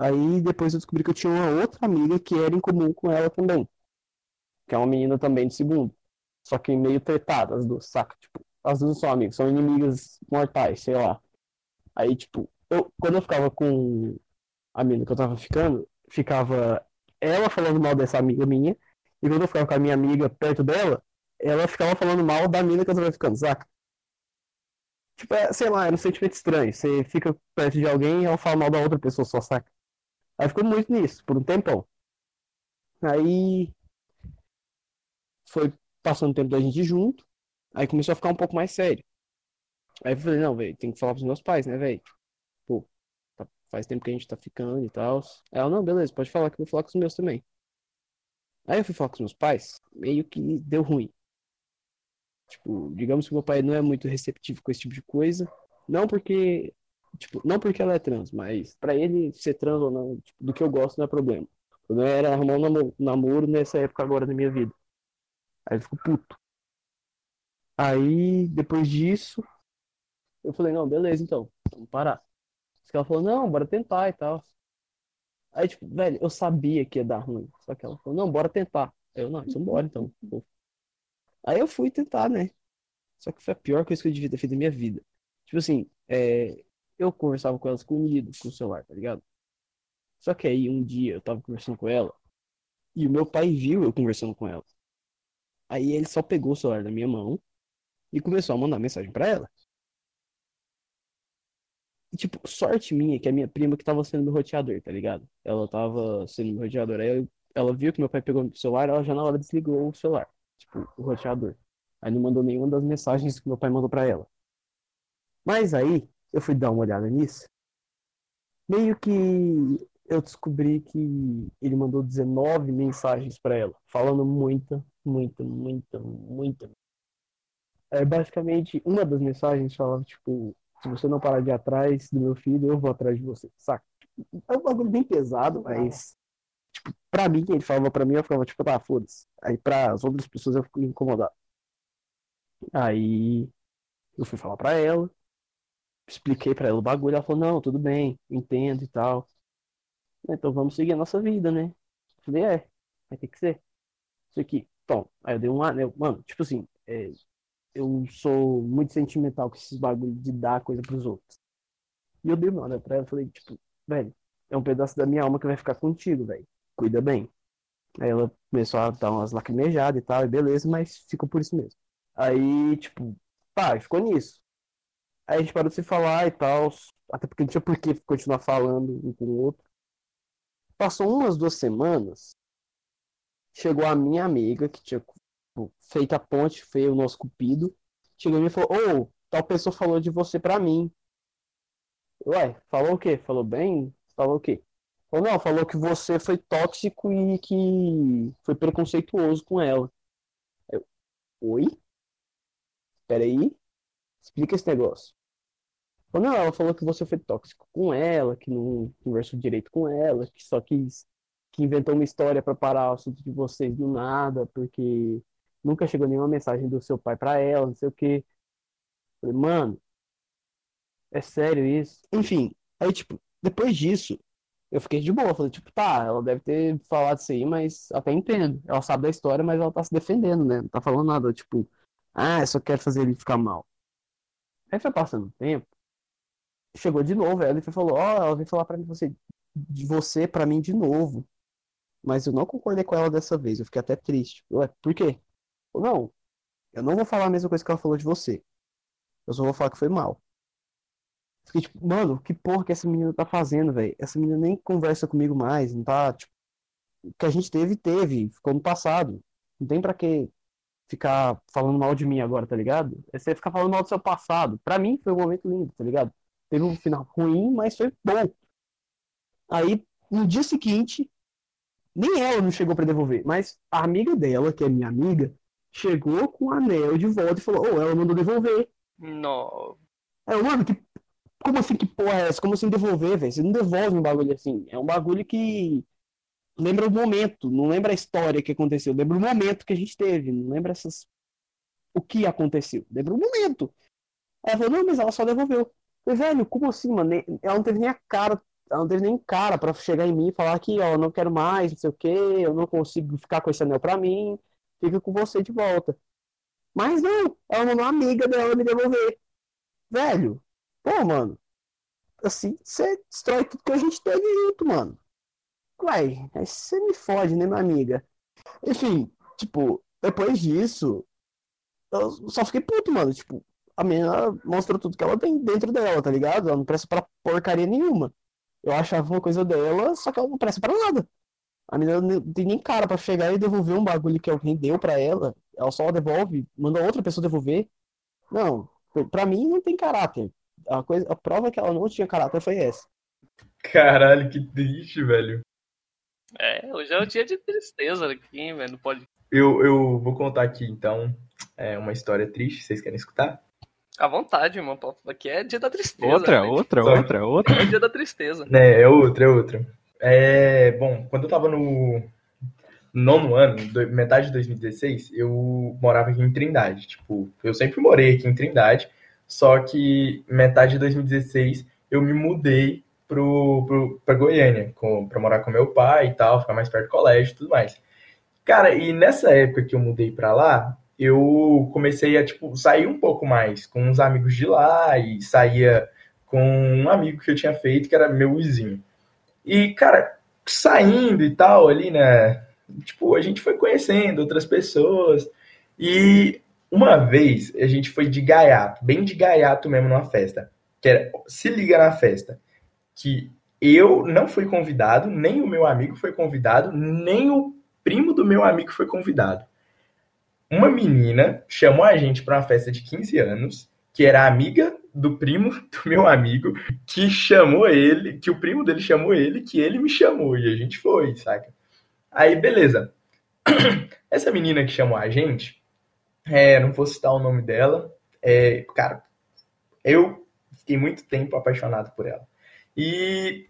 Aí depois eu descobri que eu tinha uma outra amiga que era em comum com ela também. Que é uma menina também de segundo. Só que meio tretada, as duas, saca? Tipo, as duas são amigas, são inimigas mortais, sei lá. Aí, tipo, eu, quando eu ficava com a menina que eu tava ficando, ficava ela falando mal dessa amiga minha, e quando eu ficava com a minha amiga perto dela, ela ficava falando mal da mina que eu tava ficando, saca? Tipo, é, sei lá, era um sentimento estranho. Você fica perto de alguém e ela fala mal da outra pessoa só, saca? Aí ficou muito nisso, por um tempão. Aí foi passando o tempo da gente junto, aí começou a ficar um pouco mais sério. Aí eu falei, não, velho, tem que falar pros meus pais, né, velho? Pô, tá- faz tempo que a gente tá ficando e tal. Ela, não, beleza, pode falar que eu vou falar com os meus também. Aí eu fui falar com os meus pais, meio que deu ruim. Tipo, digamos que meu pai não é muito receptivo com esse tipo de coisa. Não porque, tipo, não porque ela é trans, mas pra ele ser trans ou não, tipo, do que eu gosto não é problema. O problema era arrumar um namo- namoro nessa época agora da minha vida. Aí ele ficou puto. Aí, depois disso, eu falei, não, beleza então, vamos parar. Ela falou, não, bora tentar e tal. Aí, tipo, velho, eu sabia que ia dar ruim. Só que ela falou, não, bora tentar. Aí eu, não, então bora então. Aí eu fui tentar, né? Só que foi a pior coisa que eu devia ter feito na minha vida. Tipo assim, é, eu conversava com ela escondido com o celular, tá ligado? Só que aí um dia eu tava conversando com ela e o meu pai viu eu conversando com ela. Aí ele só pegou o celular da minha mão e começou a mandar mensagem pra ela. E, tipo, sorte minha que a minha prima que tava sendo meu roteador, tá ligado? Ela tava sendo meu roteador. Aí ela viu que meu pai pegou o celular, ela já na hora desligou o celular, tipo, o roteador. Aí não mandou nenhuma das mensagens que meu pai mandou pra ela. Mas aí eu fui dar uma olhada nisso. Meio que eu descobri que ele mandou 19 mensagens pra ela, falando muita, muita, muita, muita. É, basicamente, uma das mensagens falava, tipo, se você não parar de ir atrás do meu filho, eu vou atrás de você, saca? É um bagulho bem pesado, mas, tipo, pra mim, ele falava pra mim, eu ficava, tipo, tá, foda-se. Aí pra as outras pessoas eu fico incomodado. Aí eu fui falar pra ela, expliquei pra ela o bagulho, ela falou, não, tudo bem, entendo e tal. Então vamos seguir a nossa vida, né? Eu falei, é, vai ter que ser. Isso aqui. Tom, aí eu dei um anel. Mano, tipo assim, é, eu sou muito sentimental com esses bagulhos de dar coisa pros outros. E eu dei uma hora pra ela falei, tipo, velho, é um pedaço da minha alma que vai ficar contigo, velho. Cuida bem. Aí ela começou a dar umas lacrimejadas e tal, e beleza, mas ficou por isso mesmo. Aí, tipo, pá, ficou nisso. Aí a gente parou de se falar e tal, até porque não tinha por que continuar falando um com o outro. Passou umas duas semanas, chegou a minha amiga, que tinha tipo, feito a ponte, foi o nosso cupido, chegou em mim e falou, ô, oh, tal pessoa falou de você pra mim. Ué, falou o quê? Falou bem? Falou o quê? Falou, não, falou que você foi tóxico e que foi preconceituoso com ela. Eu, Oi? Peraí. Explica esse negócio. Falou, não, ela falou que você foi tóxico com ela, que não conversou direito com ela, que só quis, que inventou uma história para parar o assunto de vocês do nada, porque nunca chegou nenhuma mensagem do seu pai para ela, não sei o quê. Falei, mano, é sério isso? Enfim, aí, tipo, depois disso, eu fiquei de boa. Falei, tipo, tá, ela deve ter falado isso aí, mas até entendo. Ela sabe da história, mas ela tá se defendendo, né? Não tá falando nada, tipo, ah, eu só quero fazer ele ficar mal. Aí foi passando o tempo, chegou de novo, ela e falou, ó, oh, ela veio falar pra mim você, de você pra mim de novo. Mas eu não concordei com ela dessa vez, eu fiquei até triste. Ué, por quê? Não, eu não vou falar a mesma coisa que ela falou de você. Eu só vou falar que foi mal. Fiquei tipo, mano, que porra que essa menina tá fazendo, velho? Essa menina nem conversa comigo mais, não tá, tipo, o que a gente teve, teve, ficou no passado. Não tem pra que ficar falando mal de mim agora, tá ligado? É você ficar falando mal do seu passado. Pra mim foi um momento lindo, tá ligado? Teve um final ruim, mas foi bom. Aí, no dia seguinte, nem ela não chegou para devolver, mas a amiga dela, que é minha amiga, chegou com o anel de volta e falou: Ô, oh, ela mandou devolver. Não. É, mano, que como assim que porra é essa? Como assim devolver, velho? Você não devolve um bagulho assim. É um bagulho que lembra o momento, não lembra a história que aconteceu, lembra o momento que a gente teve, não lembra essas o que aconteceu, lembra o momento. Ela falou, não, mas ela só devolveu. Eu falei, velho, como assim, mano? Ela não teve nem a cara, ela não teve nem cara para chegar em mim e falar que, ó, não quero mais, não sei o que, eu não consigo ficar com esse anel pra mim, fica com você de volta. Mas não, ela mandou uma amiga dela me devolver. Velho, Pô, mano, assim, você destrói tudo que a gente teve junto, mano. Uai, aí você me fode, né, minha amiga? Enfim, tipo, depois disso, eu só fiquei puto, mano. Tipo, a menina mostrou tudo que ela tem dentro dela, tá ligado? Ela não presta pra porcaria nenhuma. Eu achava uma coisa dela, só que ela não presta pra nada. A menina não tem nem cara pra chegar e devolver um bagulho que alguém deu pra ela. Ela só devolve, manda outra pessoa devolver. Não, pra mim não tem caráter a, coisa, a prova que ela não tinha caráter foi essa. Caralho, que triste, velho. É, hoje é o dia de tristeza aqui, velho, não pode. Eu, eu vou contar aqui, então, é uma história triste, vocês querem escutar? À vontade, irmão. Aqui é dia da tristeza. Outra, né? outra, Só... outra, outra. É dia da tristeza. É, é outra, é outra. É, bom, quando eu tava no nono ano, metade de 2016, eu morava aqui em Trindade. Tipo, eu sempre morei aqui em Trindade. Só que metade de 2016 eu me mudei pro, pro, pra Goiânia, com, pra morar com meu pai e tal, ficar mais perto do colégio e tudo mais. Cara, e nessa época que eu mudei pra lá, eu comecei a, tipo, sair um pouco mais com uns amigos de lá e saía com um amigo que eu tinha feito, que era meu vizinho. E, cara, saindo e tal ali, né? Tipo, a gente foi conhecendo outras pessoas. E uma vez a gente foi de gaiato, bem de gaiato mesmo numa festa. Que era, se liga na festa. Que eu não fui convidado, nem o meu amigo foi convidado, nem o primo do meu amigo foi convidado. Uma menina chamou a gente para uma festa de 15 anos, que era amiga do primo [LAUGHS] do meu amigo, que chamou ele, que o primo dele chamou ele, que ele me chamou, e a gente foi, saca? Aí, beleza. [CLEARS THROAT] Essa menina que chamou a gente, é, não vou citar o nome dela. É, cara, eu fiquei muito tempo apaixonado por ela. E,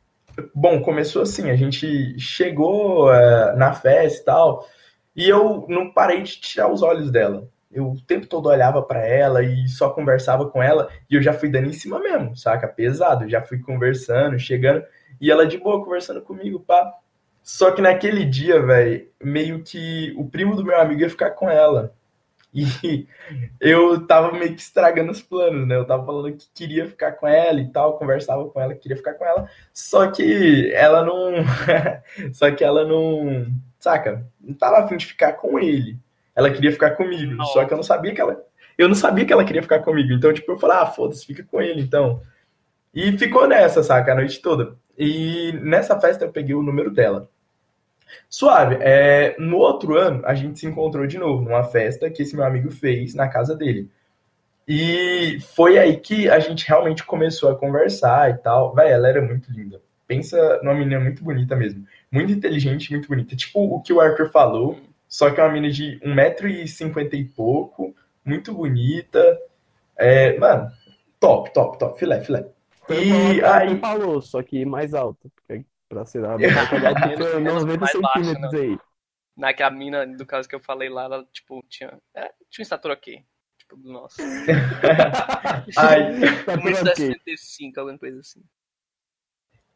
bom, começou assim, a gente chegou uh, na festa e tal, e eu não parei de tirar os olhos dela. Eu o tempo todo olhava para ela e só conversava com ela, e eu já fui dando em cima mesmo, saca? Pesado, já fui conversando, chegando, e ela de boa conversando comigo, pá. Só que naquele dia, velho, meio que o primo do meu amigo ia ficar com ela. E [LAUGHS] eu tava meio que estragando os planos, né? Eu tava falando que queria ficar com ela e tal, conversava com ela, queria ficar com ela, só que ela não. [LAUGHS] só que ela não. Saca? Não tava afim de ficar com ele. Ela queria ficar comigo, Não. só que eu não sabia que ela. Eu não sabia que ela queria ficar comigo. Então, tipo, eu falei, ah, foda-se, fica com ele, então. E ficou nessa, saca, a noite toda. E nessa festa eu peguei o número dela. Suave. É, no outro ano, a gente se encontrou de novo numa festa que esse meu amigo fez na casa dele. E foi aí que a gente realmente começou a conversar e tal. Véi, ela era muito linda. Pensa numa menina muito bonita mesmo. Muito inteligente, muito bonita. Tipo o que o Arthur falou, só que é uma menina de 1,50m e pouco, muito bonita. É, mano, top, top, top. Filé, filé. E aí falou, só que mais alto. porque Pra ser [LAUGHS] a Menos- menos 90 mais baixo, centímetros aí. Naquela mina, do caso que eu falei lá, ela, tipo, tinha. é, tinha uma estatura aqui. Tipo, do nosso. [LAUGHS] [LAUGHS] aí, Tá tudo ok. 1,65, alguma coisa assim.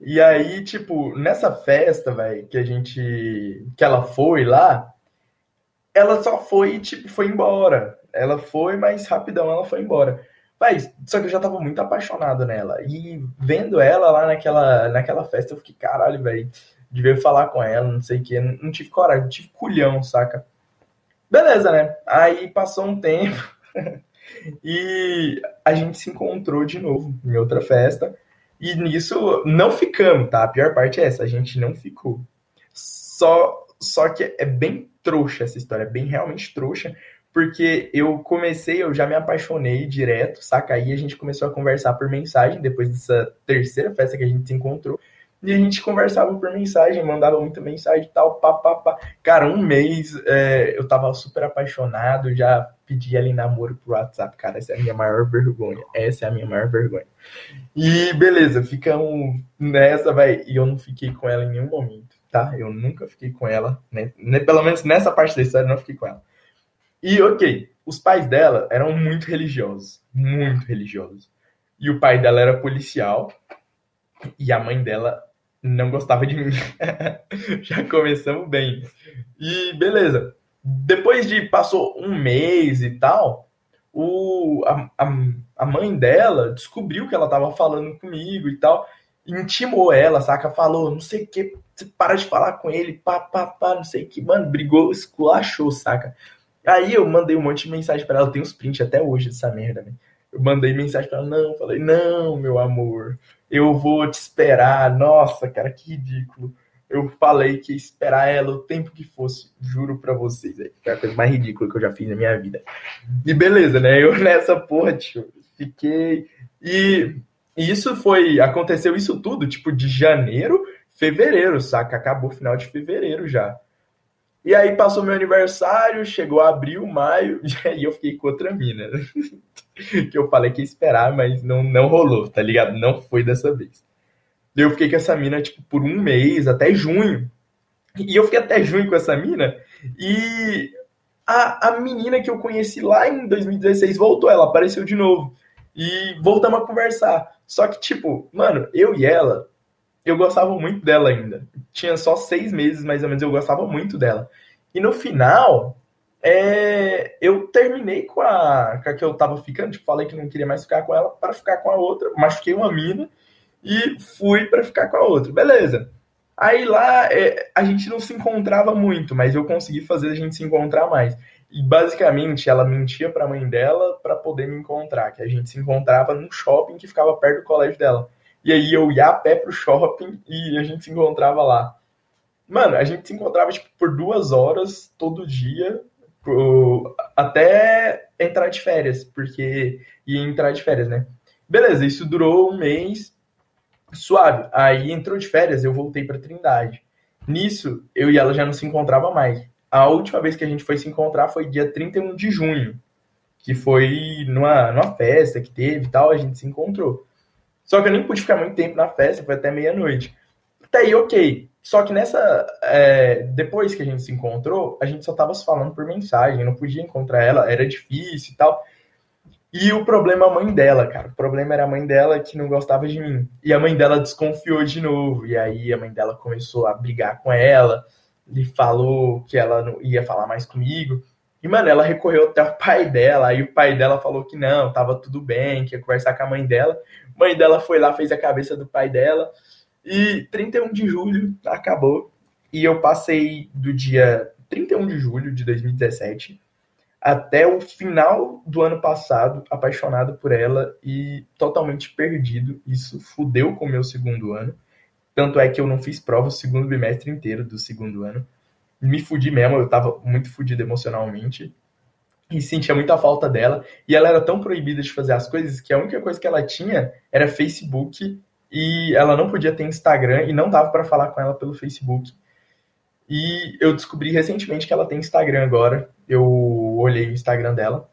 E aí, tipo, nessa festa, velho, que a gente. que ela foi lá, ela só foi, tipo, foi embora. Ela foi, mas rapidão ela foi embora. Mas, só que eu já tava muito apaixonado nela. E vendo ela lá naquela, naquela festa, eu fiquei, caralho, velho, devia falar com ela, não sei o quê. Não, tive coragem, tive culhão, saca? Beleza, né? Aí passou um tempo [LAUGHS] e a gente se encontrou de novo em outra festa. E nisso não ficamos, tá? A pior parte é essa, a gente não ficou. Só, só que é bem trouxa essa história, é bem realmente trouxa, porque eu comecei, eu já me apaixonei direto, saca? Aí a gente começou a conversar por mensagem, depois dessa terceira festa que a gente se encontrou. E a gente conversava por mensagem, mandava muita mensagem e tal, pá, pá, pá. Cara, um mês é, eu tava super apaixonado, já pedi ela em namoro por WhatsApp. Cara, essa é a minha maior vergonha. Essa é a minha maior vergonha. E beleza, ficamos nessa, vai. E eu não fiquei com ela em nenhum momento, tá? Eu nunca fiquei com ela, né? Pelo menos nessa parte da história, eu não fiquei com ela. E ok, os pais dela eram muito religiosos, muito religiosos. E o pai dela era policial e a mãe dela não gostava de mim. [LAUGHS] Já começamos bem. E beleza. Depois de passou um mês e tal, o, a, a, a mãe dela descobriu que ela tava falando comigo e tal, intimou ela, saca? Falou, não sei o que, para de falar com ele, pá, pá, pá, não sei o que, mano, brigou, esculachou, saca? Aí eu mandei um monte de mensagem pra ela, tem uns prints até hoje dessa merda, né? Eu mandei mensagem pra ela, não, falei, não, meu amor, eu vou te esperar. Nossa, cara, que ridículo. Eu falei que ia esperar ela o tempo que fosse, juro pra vocês. Foi a coisa mais ridícula que eu já fiz na minha vida. E beleza, né? Eu [LAUGHS] nessa porra, tio, fiquei. E e isso foi. Aconteceu isso tudo, tipo, de janeiro, fevereiro, saca? Acabou o final de fevereiro já. E aí passou meu aniversário, chegou abril, maio, [LAUGHS] e aí eu fiquei com outra mina. [LAUGHS] que eu falei que ia esperar, mas não, não rolou, tá ligado? Não foi dessa vez. Eu fiquei com essa mina, tipo, por um mês, até junho. E eu fiquei até junho com essa mina. E a, a menina que eu conheci lá em 2016 voltou, ela apareceu de novo. E voltamos a conversar. Só que, tipo, mano, eu e ela, eu gostava muito dela ainda. Tinha só seis meses, mais ou menos, eu gostava muito dela. E no final, é, eu terminei com a, com a que eu tava ficando, tipo, falei que não queria mais ficar com ela para ficar com a outra, machuquei uma mina e fui para ficar com a outra. Beleza. Aí lá é, a gente não se encontrava muito, mas eu consegui fazer a gente se encontrar mais. E basicamente ela mentia pra mãe dela para poder me encontrar, que a gente se encontrava num shopping que ficava perto do colégio dela. E aí eu ia a pé pro shopping e a gente se encontrava lá. Mano, a gente se encontrava tipo, por duas horas todo dia, até entrar de férias, porque ia entrar de férias, né? Beleza, isso durou um mês, suave. Aí entrou de férias, eu voltei pra Trindade. Nisso, eu e ela já não se encontrava mais. A última vez que a gente foi se encontrar foi dia 31 de junho, que foi numa, numa festa que teve e tal, a gente se encontrou. Só que eu nem pude ficar muito tempo na festa, foi até meia-noite. Até aí, ok. Só que nessa. é, depois que a gente se encontrou, a gente só tava se falando por mensagem, não podia encontrar ela, era difícil e tal. E o problema é a mãe dela, cara. O problema era a mãe dela que não gostava de mim. E a mãe dela desconfiou de novo. E aí a mãe dela começou a brigar com ela e falou que ela não ia falar mais comigo. E, mano, ela recorreu até o pai dela, aí o pai dela falou que não, tava tudo bem, que ia conversar com a mãe dela. Mãe dela foi lá, fez a cabeça do pai dela. E 31 de julho acabou. E eu passei do dia 31 de julho de 2017 até o final do ano passado apaixonado por ela e totalmente perdido. Isso fudeu com o meu segundo ano. Tanto é que eu não fiz prova o segundo bimestre inteiro do segundo ano. Me fudi mesmo, eu tava muito fudido emocionalmente. E sentia muita falta dela. E ela era tão proibida de fazer as coisas que a única coisa que ela tinha era Facebook. E ela não podia ter Instagram e não dava para falar com ela pelo Facebook. E eu descobri recentemente que ela tem Instagram agora. Eu olhei o Instagram dela.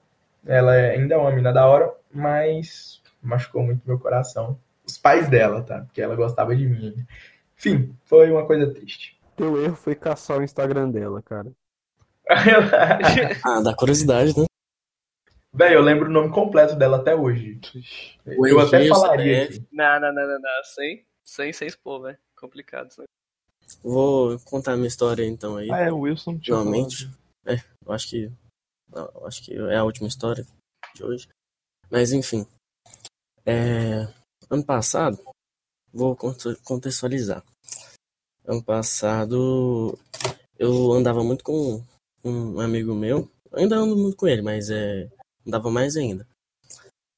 Ela é ainda é uma mina da hora, mas machucou muito meu coração. Os pais dela, tá? Porque ela gostava de mim. Enfim, foi uma coisa triste. Teu erro foi caçar o Instagram dela, cara. [LAUGHS] Ah, dá curiosidade, né? Velho, eu lembro o nome completo dela até hoje. Eu até falaria aqui. Não, não, não, não, não. Sem, sem, sem expor, velho. Complicado. isso. Vou contar a minha história então aí. Ah, é, o Wilson tinha Finalmente. É, eu acho que. eu acho que é a última história de hoje. Mas enfim. É, ano passado, vou conte- contextualizar. Ano passado eu andava muito com um amigo meu. Ainda ando muito com ele, mas é, andava mais ainda.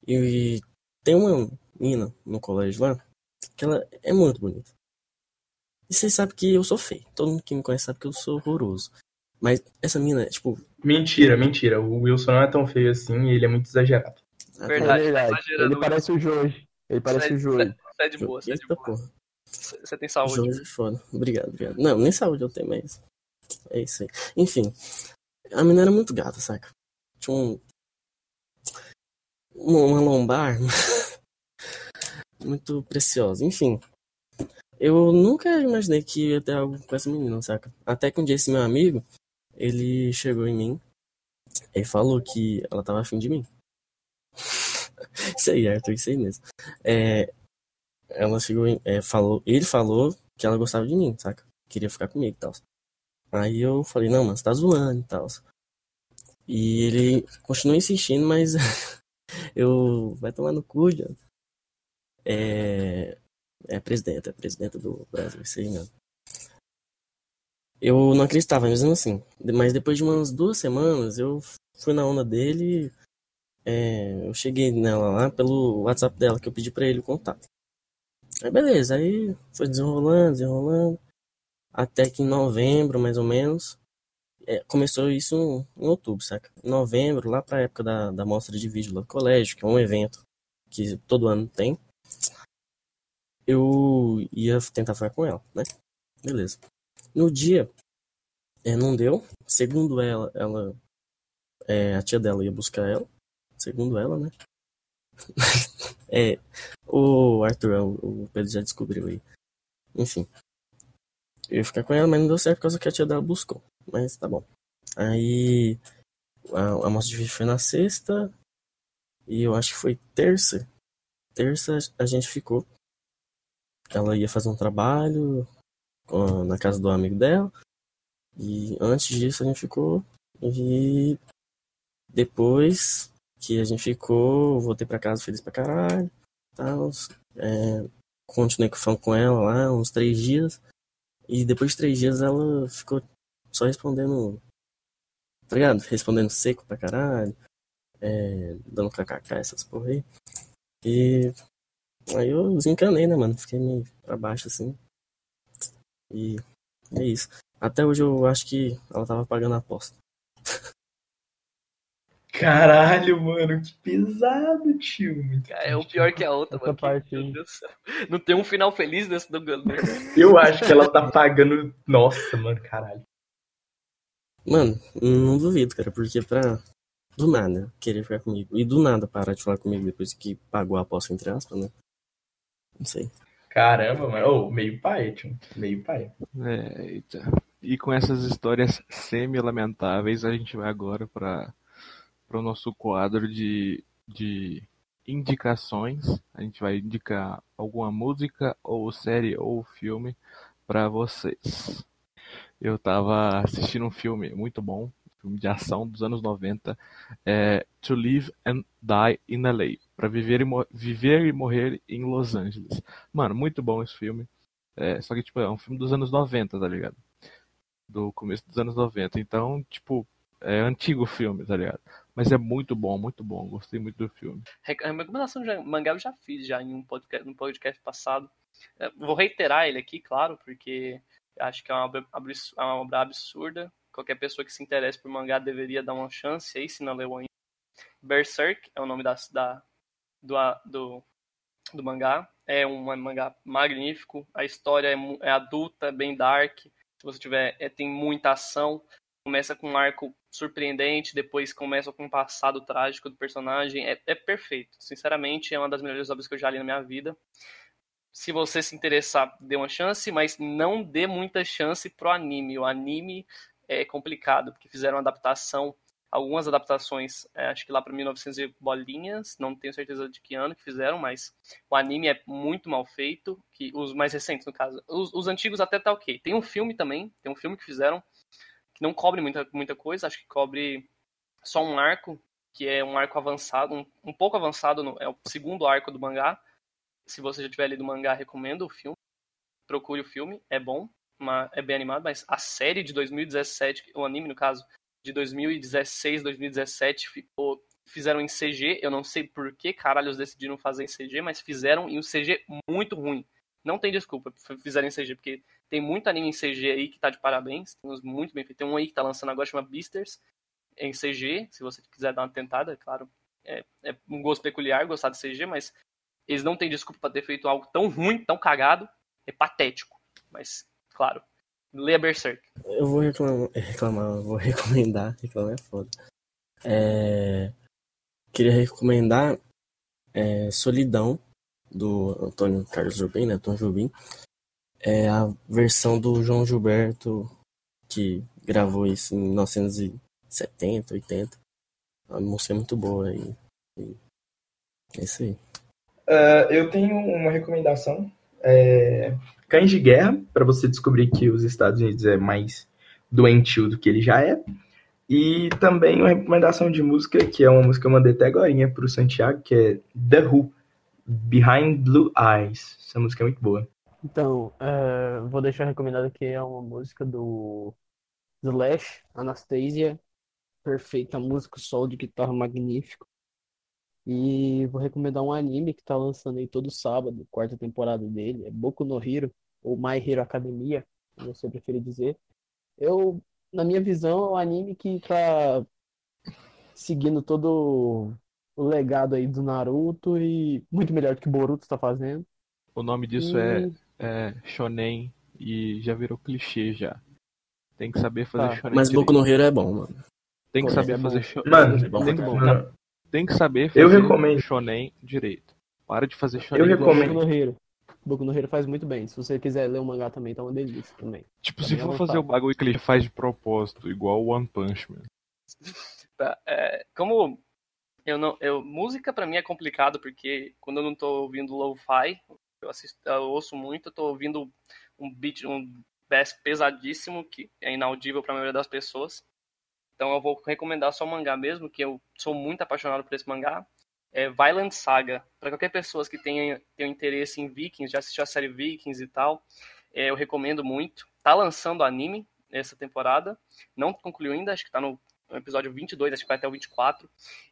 E tem uma menina no colégio lá que ela é muito bonita. E vocês sabem que eu sou feio. Todo mundo que me conhece sabe que eu sou horroroso. Mas essa mina, tipo, Mentira, mentira. O Wilson não é tão feio assim e ele é muito exagerado. Verdade. é verdade. Ele parece o Jorge. Ele parece Você- o Jorge. Você é de boa, você é de boa. porra. Você você tem saúde. Jorge é foda. Obrigado, obrigado. Não, nem saúde eu tenho, mas. É isso aí. Enfim. A menina era muito gata, saca? Tinha um. Uma, lombar. [LAUGHS] muito preciosa. Enfim. Eu nunca imaginei que ia ter algo com essa menina, saca? Até que um dia esse meu amigo, ele chegou em mim e falou que ela tava afim de mim. [LAUGHS] isso aí, Arthur, isso aí mesmo. É, ela chegou em, é, falou, ele falou que ela gostava de mim, saca? Queria ficar comigo e tal. Aí eu falei, não, você tá zoando e tal. E ele continuou insistindo, mas [LAUGHS] eu vai tomar no cu, já. É, é presidenta, é presidenta do Brasil, isso aí mesmo. Eu não acreditava mesmo assim. Mas depois de umas duas semanas, eu fui na onda dele. é, eu cheguei nela lá pelo WhatsApp dela, que eu pedi pra ele o contato. Aí beleza, aí foi desenrolando, desenrolando. Até que em novembro, mais ou menos, é, começou isso em outubro, saca? Em novembro, lá pra época da, da mostra de vídeo lá do colégio, que é um evento que todo ano tem, eu ia tentar falar com ela, né? Beleza. No dia, é, não deu. Segundo ela, ela é, a tia dela ia buscar ela. Segundo ela, né? [LAUGHS] é, o Arthur, o, o Pedro já descobriu aí. Enfim. Eu ia ficar com ela, mas não deu certo por causa que a tia dela buscou. Mas tá bom. Aí a, a mostra de vídeo foi na sexta. E eu acho que foi terça. Terça a gente ficou. Ela ia fazer um trabalho na casa do amigo dela. E antes disso a gente ficou. E depois que a gente ficou, voltei pra casa feliz pra caralho. Tal. É, continuei com ela lá uns três dias. E depois de três dias ela ficou só respondendo. Tá ligado? Respondendo seco pra caralho. É, dando kkk, essas porra aí. E aí eu desencanei, né, mano? Fiquei meio pra baixo assim. E é isso. Até hoje eu acho que ela tava pagando a aposta. Caralho, mano, que pesado, tio. Cara, é o pior que a outra, Essa mano. Que- parte. Não tem um final feliz nesse do Galo. [LAUGHS] Eu acho que ela tá pagando. Nossa, mano, caralho. Mano, não duvido, cara, porque pra do nada querer ficar comigo e do nada parar de falar comigo depois que pagou a aposta, entre aspas, né? Não sei. Caramba, mano. Ô, meio pai, tio. Meio pai. É, eita. E com essas histórias semi-lamentáveis, a gente vai agora para o nosso quadro de, de indicações. A gente vai indicar alguma música, ou série, ou filme para vocês. Eu tava assistindo um filme muito bom, filme de ação dos anos 90, é To Live and Die in LA, para viver, e viver e morrer em Los Angeles. Mano, muito bom esse filme. É, só que, tipo, é um filme dos anos 90, tá ligado? Do começo dos anos 90. Então, tipo, é antigo filme, tá ligado? Mas é muito bom, muito bom. Gostei muito do filme. A recomendação de mangá eu já fiz já em um podcast, um podcast passado. É, vou reiterar ele aqui, claro, porque acho que é uma obra, é uma obra absurda. Qualquer pessoa que se interesse por mangá deveria dar uma chance aí, se não leu ainda. Berserk é o nome da, da do, do, do mangá. É um mangá magnífico. A história é, é adulta, é bem dark. Se você tiver, é, tem muita ação. Começa com um arco surpreendente, depois começa com um passado trágico do personagem. É, é perfeito. Sinceramente, é uma das melhores obras que eu já li na minha vida. Se você se interessar, dê uma chance, mas não dê muita chance pro anime. O anime é complicado, porque fizeram adaptação, algumas adaptações, é, acho que lá para 1900 e bolinhas, não tenho certeza de que ano que fizeram, mas o anime é muito mal feito, que os mais recentes, no caso. Os, os antigos até tá ok. Tem um filme também, tem um filme que fizeram, que não cobre muita, muita coisa, acho que cobre só um arco, que é um arco avançado, um, um pouco avançado, no, é o segundo arco do mangá. Se você já tiver lido o mangá, recomendo o filme. Procure o filme, é bom é bem animado, mas a série de 2017, o anime no caso, de 2016, 2017, ficou, fizeram em CG. Eu não sei por que caralho decidiram fazer em CG, mas fizeram em um CG muito ruim. Não tem desculpa, fizeram em CG, porque tem muito anime em CG aí que tá de parabéns. Tem uns muito bem feitos. Tem um aí que tá lançando agora, chama Beasters, em CG. Se você quiser dar uma tentada, é claro. É, é um gosto peculiar gostar de CG, mas eles não têm desculpa para ter feito algo tão ruim, tão cagado. É patético. Mas claro. Leia Berserk. Eu vou reclamar, reclamar vou recomendar, reclamar é foda. É, queria recomendar é, Solidão, do Antônio Carlos Jobim, né, Tom Jobim. É a versão do João Gilberto, que gravou isso em 1970, 80. A música é muito boa e é isso aí. Uh, eu tenho uma recomendação. É, Cães de Guerra, para você descobrir que os Estados Unidos é mais doentio do que ele já é. E também uma recomendação de música, que é uma música que eu mandei até agora para o Santiago, que é The Who, Behind Blue Eyes. Essa música é muito boa. Então, uh, vou deixar recomendado que é uma música do Slash, Anastasia. Perfeita música, sol de guitarra magnífico. E vou recomendar um anime que tá lançando aí todo sábado, quarta temporada dele, é Boku no Hero, ou My Hero Academia, como você preferir dizer. Eu, na minha visão, é um anime que tá seguindo todo o legado aí do Naruto e muito melhor do que o Boruto está fazendo. O nome disso é, e... é, é Shonen e já virou clichê já. Tem que saber fazer tá. Shonen. Mas direito. Boku no Hero é bom, mano. Tem que Pô, saber é fazer Shonen. Mano, é bom, tem, que, mano. Tem que saber fazer eu recomendo. Shonen direito. Para de fazer Shonen. Eu recomendo. Boku no Hero. Boku no Hero faz muito bem. Se você quiser ler o mangá também, tá uma delícia também. Tipo, se for fazer o bagulho que ele faz de propósito, igual o One Punch Man. Tá, é, como eu não, eu música para mim é complicado porque quando eu não tô ouvindo lo-fi, eu, assisto, eu ouço muito, eu tô ouvindo um beat, um bass pesadíssimo que é inaudível para a maioria das pessoas. Então eu vou recomendar só o mangá mesmo, que eu sou muito apaixonado por esse mangá é, Violent Saga. Para qualquer pessoa que tenha, tenha interesse em Vikings, já assistiu a série Vikings e tal, é, eu recomendo muito. Tá lançando anime essa temporada, não concluiu ainda, acho que tá no episódio 22, acho que vai até o 24.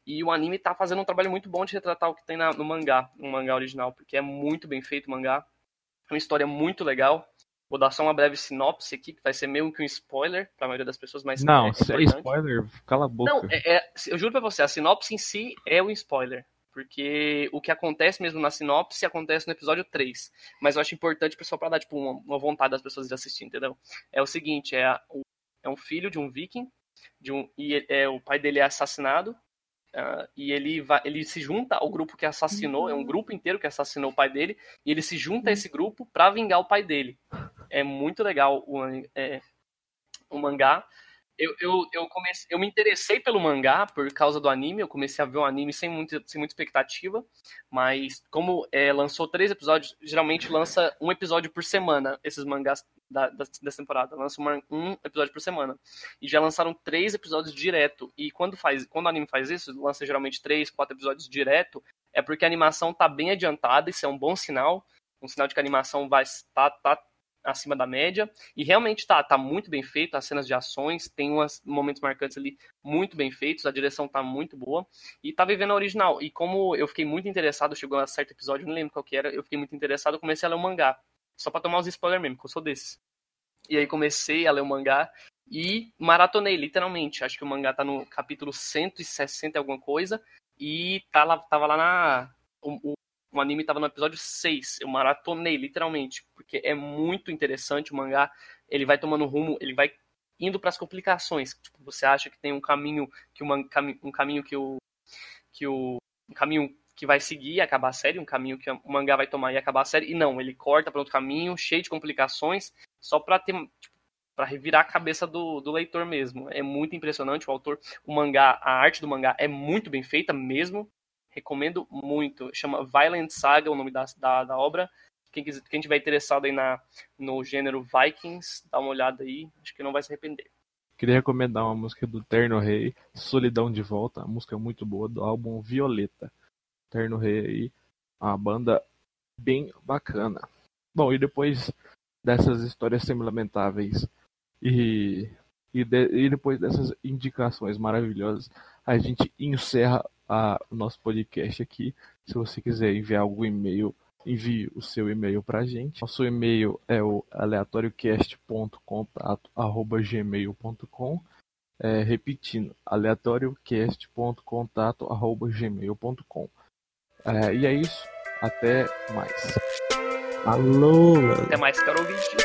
E o anime tá fazendo um trabalho muito bom de retratar o que tem na, no mangá, no mangá original, porque é muito bem feito o mangá. É uma história muito legal. Vou dar só uma breve sinopse aqui, que vai ser meio que um spoiler para a maioria das pessoas, mas. Não, é, se é spoiler, cala a boca. Não, é, é, eu juro pra você, a sinopse em si é um spoiler. Porque o que acontece mesmo na sinopse acontece no episódio 3. Mas eu acho importante, pessoal, para dar tipo, uma, uma, vontade das pessoas de assistir, entendeu? É o seguinte: é, a, o, é um filho de um viking, de um, e é, o pai dele é assassinado. Uh, e ele, vai, ele se junta ao grupo que assassinou, é um grupo inteiro que assassinou o pai dele, e ele se junta a esse grupo para vingar o pai dele. É muito legal o, é, o mangá. eu, eu, eu, comecei, eu me interessei pelo mangá por causa do anime. Eu comecei a ver o anime sem, muito, sem muita expectativa. Mas, como é, lançou três episódios, geralmente lança um episódio por semana, esses mangás da, da, dessa temporada. Lança uma, um episódio por semana. E já lançaram três episódios direto. E quando, faz, quando o anime faz isso, lança geralmente três, quatro episódios direto, é porque a animação tá bem adiantada. Isso é um bom sinal. Um sinal de que a animação vai tá, tá acima da média. E realmente tá, tá muito bem feito, as cenas de ações, tem uns momentos marcantes ali muito bem feitos, a direção tá muito boa. E tá vivendo a original. E como eu fiquei muito interessado, chegou a certo episódio, não lembro qual que era, eu fiquei muito interessado, eu comecei a ler o mangá. Só pra tomar os spoilers mesmo, que eu sou desses. E aí comecei a ler o mangá e maratonei, literalmente. Acho que o mangá tá no capítulo 160 alguma coisa. E tá lá, tava lá na. O, o anime estava no episódio 6. Eu maratonei, literalmente, porque é muito interessante o mangá. Ele vai tomando rumo, ele vai indo para as complicações. Tipo, você acha que tem um caminho que uma, um caminho que o que o um caminho que vai seguir e acabar a série, um caminho que o mangá vai tomar e acabar a série. E não, ele corta para outro caminho, cheio de complicações, só para ter tipo, para revirar a cabeça do, do leitor mesmo. É muito impressionante o autor, o mangá, a arte do mangá é muito bem feita mesmo. Recomendo muito. Chama Violent Saga, o nome da, da, da obra. Quem, quiser, quem tiver interessado aí na, no gênero Vikings, dá uma olhada aí. Acho que não vai se arrepender. Queria recomendar uma música do Terno Rei, Solidão de Volta. Uma música muito boa do álbum Violeta. Terno Rei aí, uma banda bem bacana. Bom, e depois dessas histórias semi-lamentáveis e, e, de, e depois dessas indicações maravilhosas, a gente encerra a, o nosso podcast aqui. Se você quiser enviar algum e-mail, envie o seu e-mail para a gente. Nosso e-mail é o aleatoriocast.contato@gmail.com. É, repetindo, aleatoriocast.contato@gmail.com. É, e é isso. Até mais. Alô. Até mais, caro ouvinte.